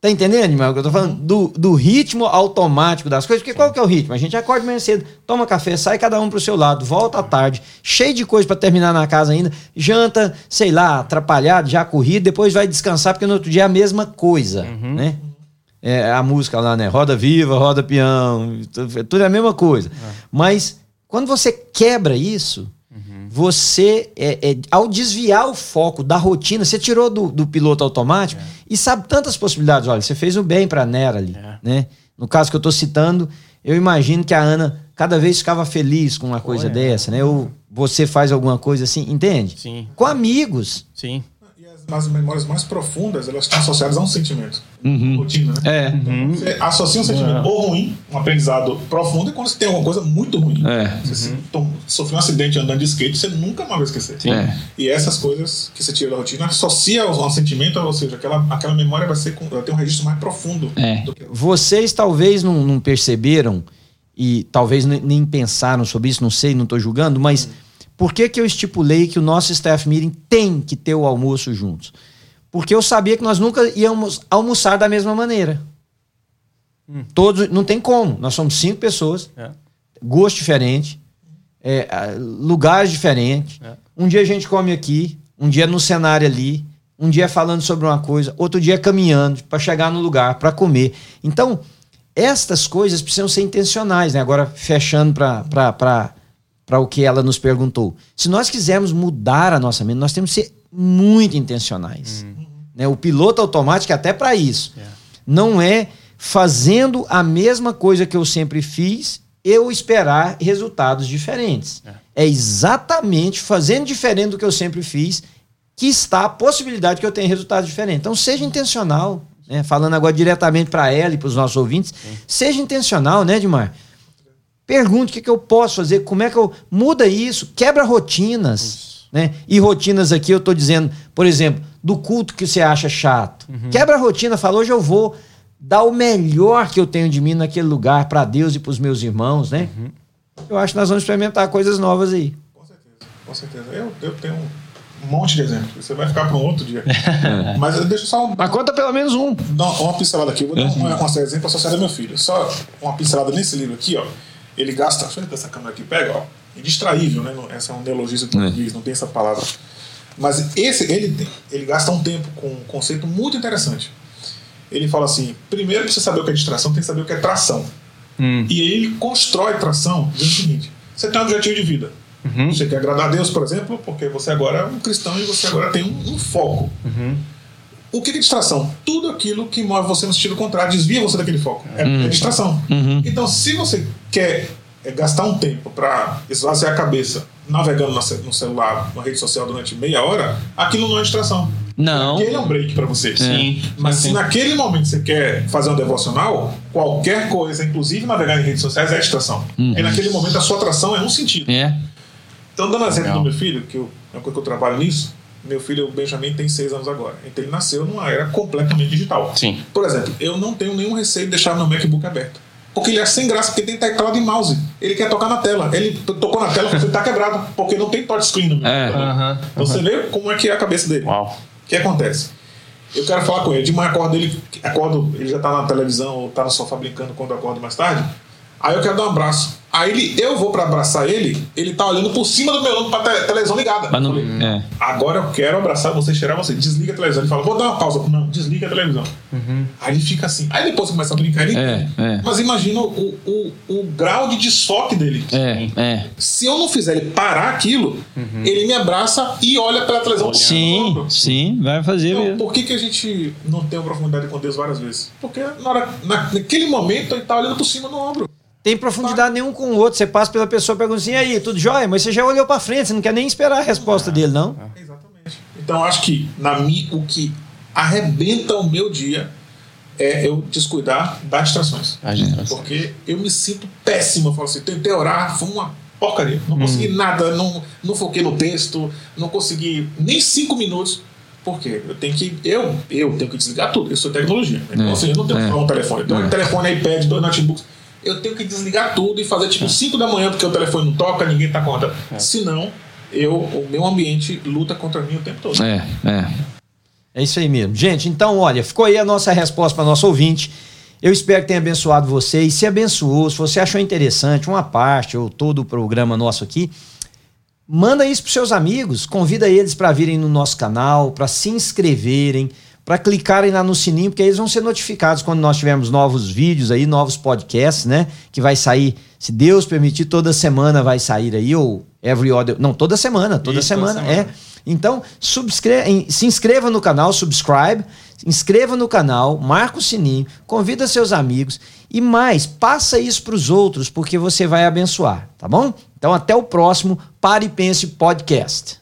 Tá entendendo, o que eu tô falando? Do, do ritmo automático das coisas. Porque qual que é o ritmo? A gente acorda manhã cedo, toma café, sai cada um pro seu lado, volta à tarde, cheio de coisa para terminar na casa ainda, janta, sei lá, atrapalhado, já corrido, depois vai descansar, porque no outro dia é a mesma coisa, né? É, a música lá, né? Roda viva, roda peão, tudo tudo é a mesma coisa. Mas quando você quebra isso, você, é, é, ao desviar o foco da rotina, você tirou do, do piloto automático e sabe tantas possibilidades. Olha, você fez o bem para a Nera ali, É. né? No caso que eu estou citando, eu imagino que a Ana cada vez ficava feliz com uma coisa é. dessa, né? Ou você faz alguma coisa assim, entende? Sim. Com amigos. Sim. E as, as memórias mais profundas, elas estão associadas a um sentimento. Rotina, né? É. Então, Você associa um sentimento ou ruim, um aprendizado profundo, e quando você tem alguma coisa muito ruim. É. Você tom- sofreu um acidente andando de skate, você nunca mais vai esquecer. É. E essas coisas que você tira da rotina associa ao, ao sentimento, ou seja, aquela, aquela memória vai, ser, com- vai ter um registro mais profundo. É. do que Vocês talvez não, não perceberam e talvez ne- nem pensaram sobre isso, não sei, não estou julgando, mas por que, que eu estipulei que o nosso staff meeting tem que ter o almoço juntos? Porque eu sabia que nós nunca íamos almoçar da mesma maneira. Todos, não tem como. Nós somos cinco pessoas, É. gosto diferente, é, lugares diferentes. É. Um dia a gente come aqui, um dia no cenário ali, um dia falando sobre uma coisa, outro dia caminhando para chegar no lugar, para comer. Então, estas coisas precisam ser intencionais, né? Agora, fechando para o que ela nos perguntou. Se nós quisermos mudar a nossa mente, nós temos que ser muito intencionais. Né? O piloto automático é até para isso. É. Não é fazendo a mesma coisa que eu sempre fiz, eu esperar resultados diferentes. É. exatamente fazendo diferente do que eu sempre fiz que está a possibilidade que eu tenha resultados diferentes. Então, seja intencional. Né? Falando agora diretamente para ela e para os nossos ouvintes, seja intencional, né, Edmar? Pergunte o que, que eu posso fazer, como é que eu. Muda isso, quebra rotinas. Né? E rotinas aqui, eu estou dizendo, por exemplo, do culto que você acha chato. Uhum. Quebra a rotina, fala, hoje eu vou dar o melhor que eu tenho de mim naquele lugar para Deus e para os meus irmãos, né? Uhum. Eu acho que nós vamos experimentar coisas novas aí. Com certeza, com certeza. Eu, eu tenho um monte de exemplos. Você vai ficar para um outro dia. Mas deixa só um. Mas conta pelo menos um. Não, uma pincelada aqui. Eu vou dar uma, uma série de exemplos associada ao meu filho. Só uma pincelada nesse livro aqui, ó. Ele gasta. Deixa eu essa câmera aqui. Pega, ó. Indistraível, né? Essa é um neologismo português, é. não tem essa palavra. Mas esse, ele, ele gasta um tempo com um conceito muito interessante. Ele fala assim: primeiro que você saber o que é distração, tem que saber o que é tração. Hum. E aí ele constrói tração do seguinte: você tem um objetivo de vida. Uhum. Você quer agradar a Deus, por exemplo, porque você agora é um cristão e você agora tem um, um foco. Uhum. O que é distração? Tudo aquilo que move você no sentido contrário, desvia você daquele foco. É, uhum. é distração. Uhum. Então, se você quer é, gastar um tempo para esvaziar a cabeça navegando no celular, na rede social durante meia hora, aquilo não é distração. Não. Aquele é um break para você. Sim. Mas sim. se naquele momento você quer fazer um devocional, qualquer coisa, inclusive navegar em redes sociais, é distração. Uhum. E naquele momento a sua atração é um sentido. É. Então, dando exemplo Legal. do meu filho, que eu, é uma coisa que eu trabalho nisso, meu filho, o Benjamin, tem seis anos agora. Então ele nasceu numa era completamente digital. Sim. Por exemplo, eu não tenho nenhum receio de deixar meu MacBook aberto. Porque ele é sem graça, porque tem teclado e mouse. Ele quer tocar na tela. Ele tocou na tela, você tá quebrado, porque não tem touchscreen no meu. É. Uhum. Então você vê como é que é a cabeça dele. Uau. O que acontece? Eu quero falar com ele. De manhã acordo ele, acordo, ele já tá na televisão ou tá no sofá brincando quando eu acordo mais tarde. Aí eu quero dar um abraço. Aí ele, eu vou para abraçar ele, ele tá olhando por cima do meu ombro pra te, televisão ligada. Mas não, falei, é. Agora eu quero abraçar você, cheirar você. Desliga a televisão. Ele fala, vou dar uma pausa. Não, desliga a televisão. Uhum. Aí ele fica assim. Aí depois começa a brincar. Ele é, é. Mas imagina o, o, o grau de desfoque dele. É, é. Se eu não fizer ele parar aquilo, uhum. ele me abraça e olha pela televisão. Sim, sim, vai fazer então, mesmo. Por que, que a gente não tem uma profundidade com Deus várias vezes? Porque na hora, na, naquele momento ele tá olhando por cima do ombro tem profundidade nenhum com o outro. Você passa pela pessoa e pergunta assim, e aí, tudo jóia? Mas você já olhou para frente, você não quer nem esperar a resposta dele, não? É. Exatamente. Então, acho que na mi, o que arrebenta o meu dia é eu descuidar das distrações. Porque eu me sinto péssimo. Eu falo assim, tentei orar, foi uma porcaria. Não consegui hum. nada, não, não foquei no texto, não consegui nem cinco minutos. Por quê? Eu tenho que, eu, eu tenho que desligar tudo. Eu sou tecnologia. Então, é. assim, eu não tenho é. um telefone. Eu tenho é. um telefone, iPad, dois notebooks eu tenho que desligar tudo e fazer tipo 5 da manhã porque o telefone não toca, ninguém tá conta. É. Senão, eu, o meu ambiente luta contra mim o tempo todo. É, é. É isso aí mesmo. Gente, então, olha, ficou aí a nossa resposta para nosso ouvinte. Eu espero que tenha abençoado você. E se abençoou, se você achou interessante uma parte ou todo o programa nosso aqui, manda isso para seus amigos, convida eles para virem no nosso canal, para se inscreverem, para clicarem lá no sininho, porque eles vão ser notificados quando nós tivermos novos vídeos aí, novos podcasts, né? Que vai sair, se Deus permitir, toda semana vai sair aí, ou every other. Não, toda semana, toda Isso, semana, toda semana. é. Então, se inscreva no canal, subscribe, inscreva no canal, marca o sininho, convida seus amigos e mais, passa isso para os outros, porque você vai abençoar, tá bom? Então, até o próximo Pare e Pense Podcast.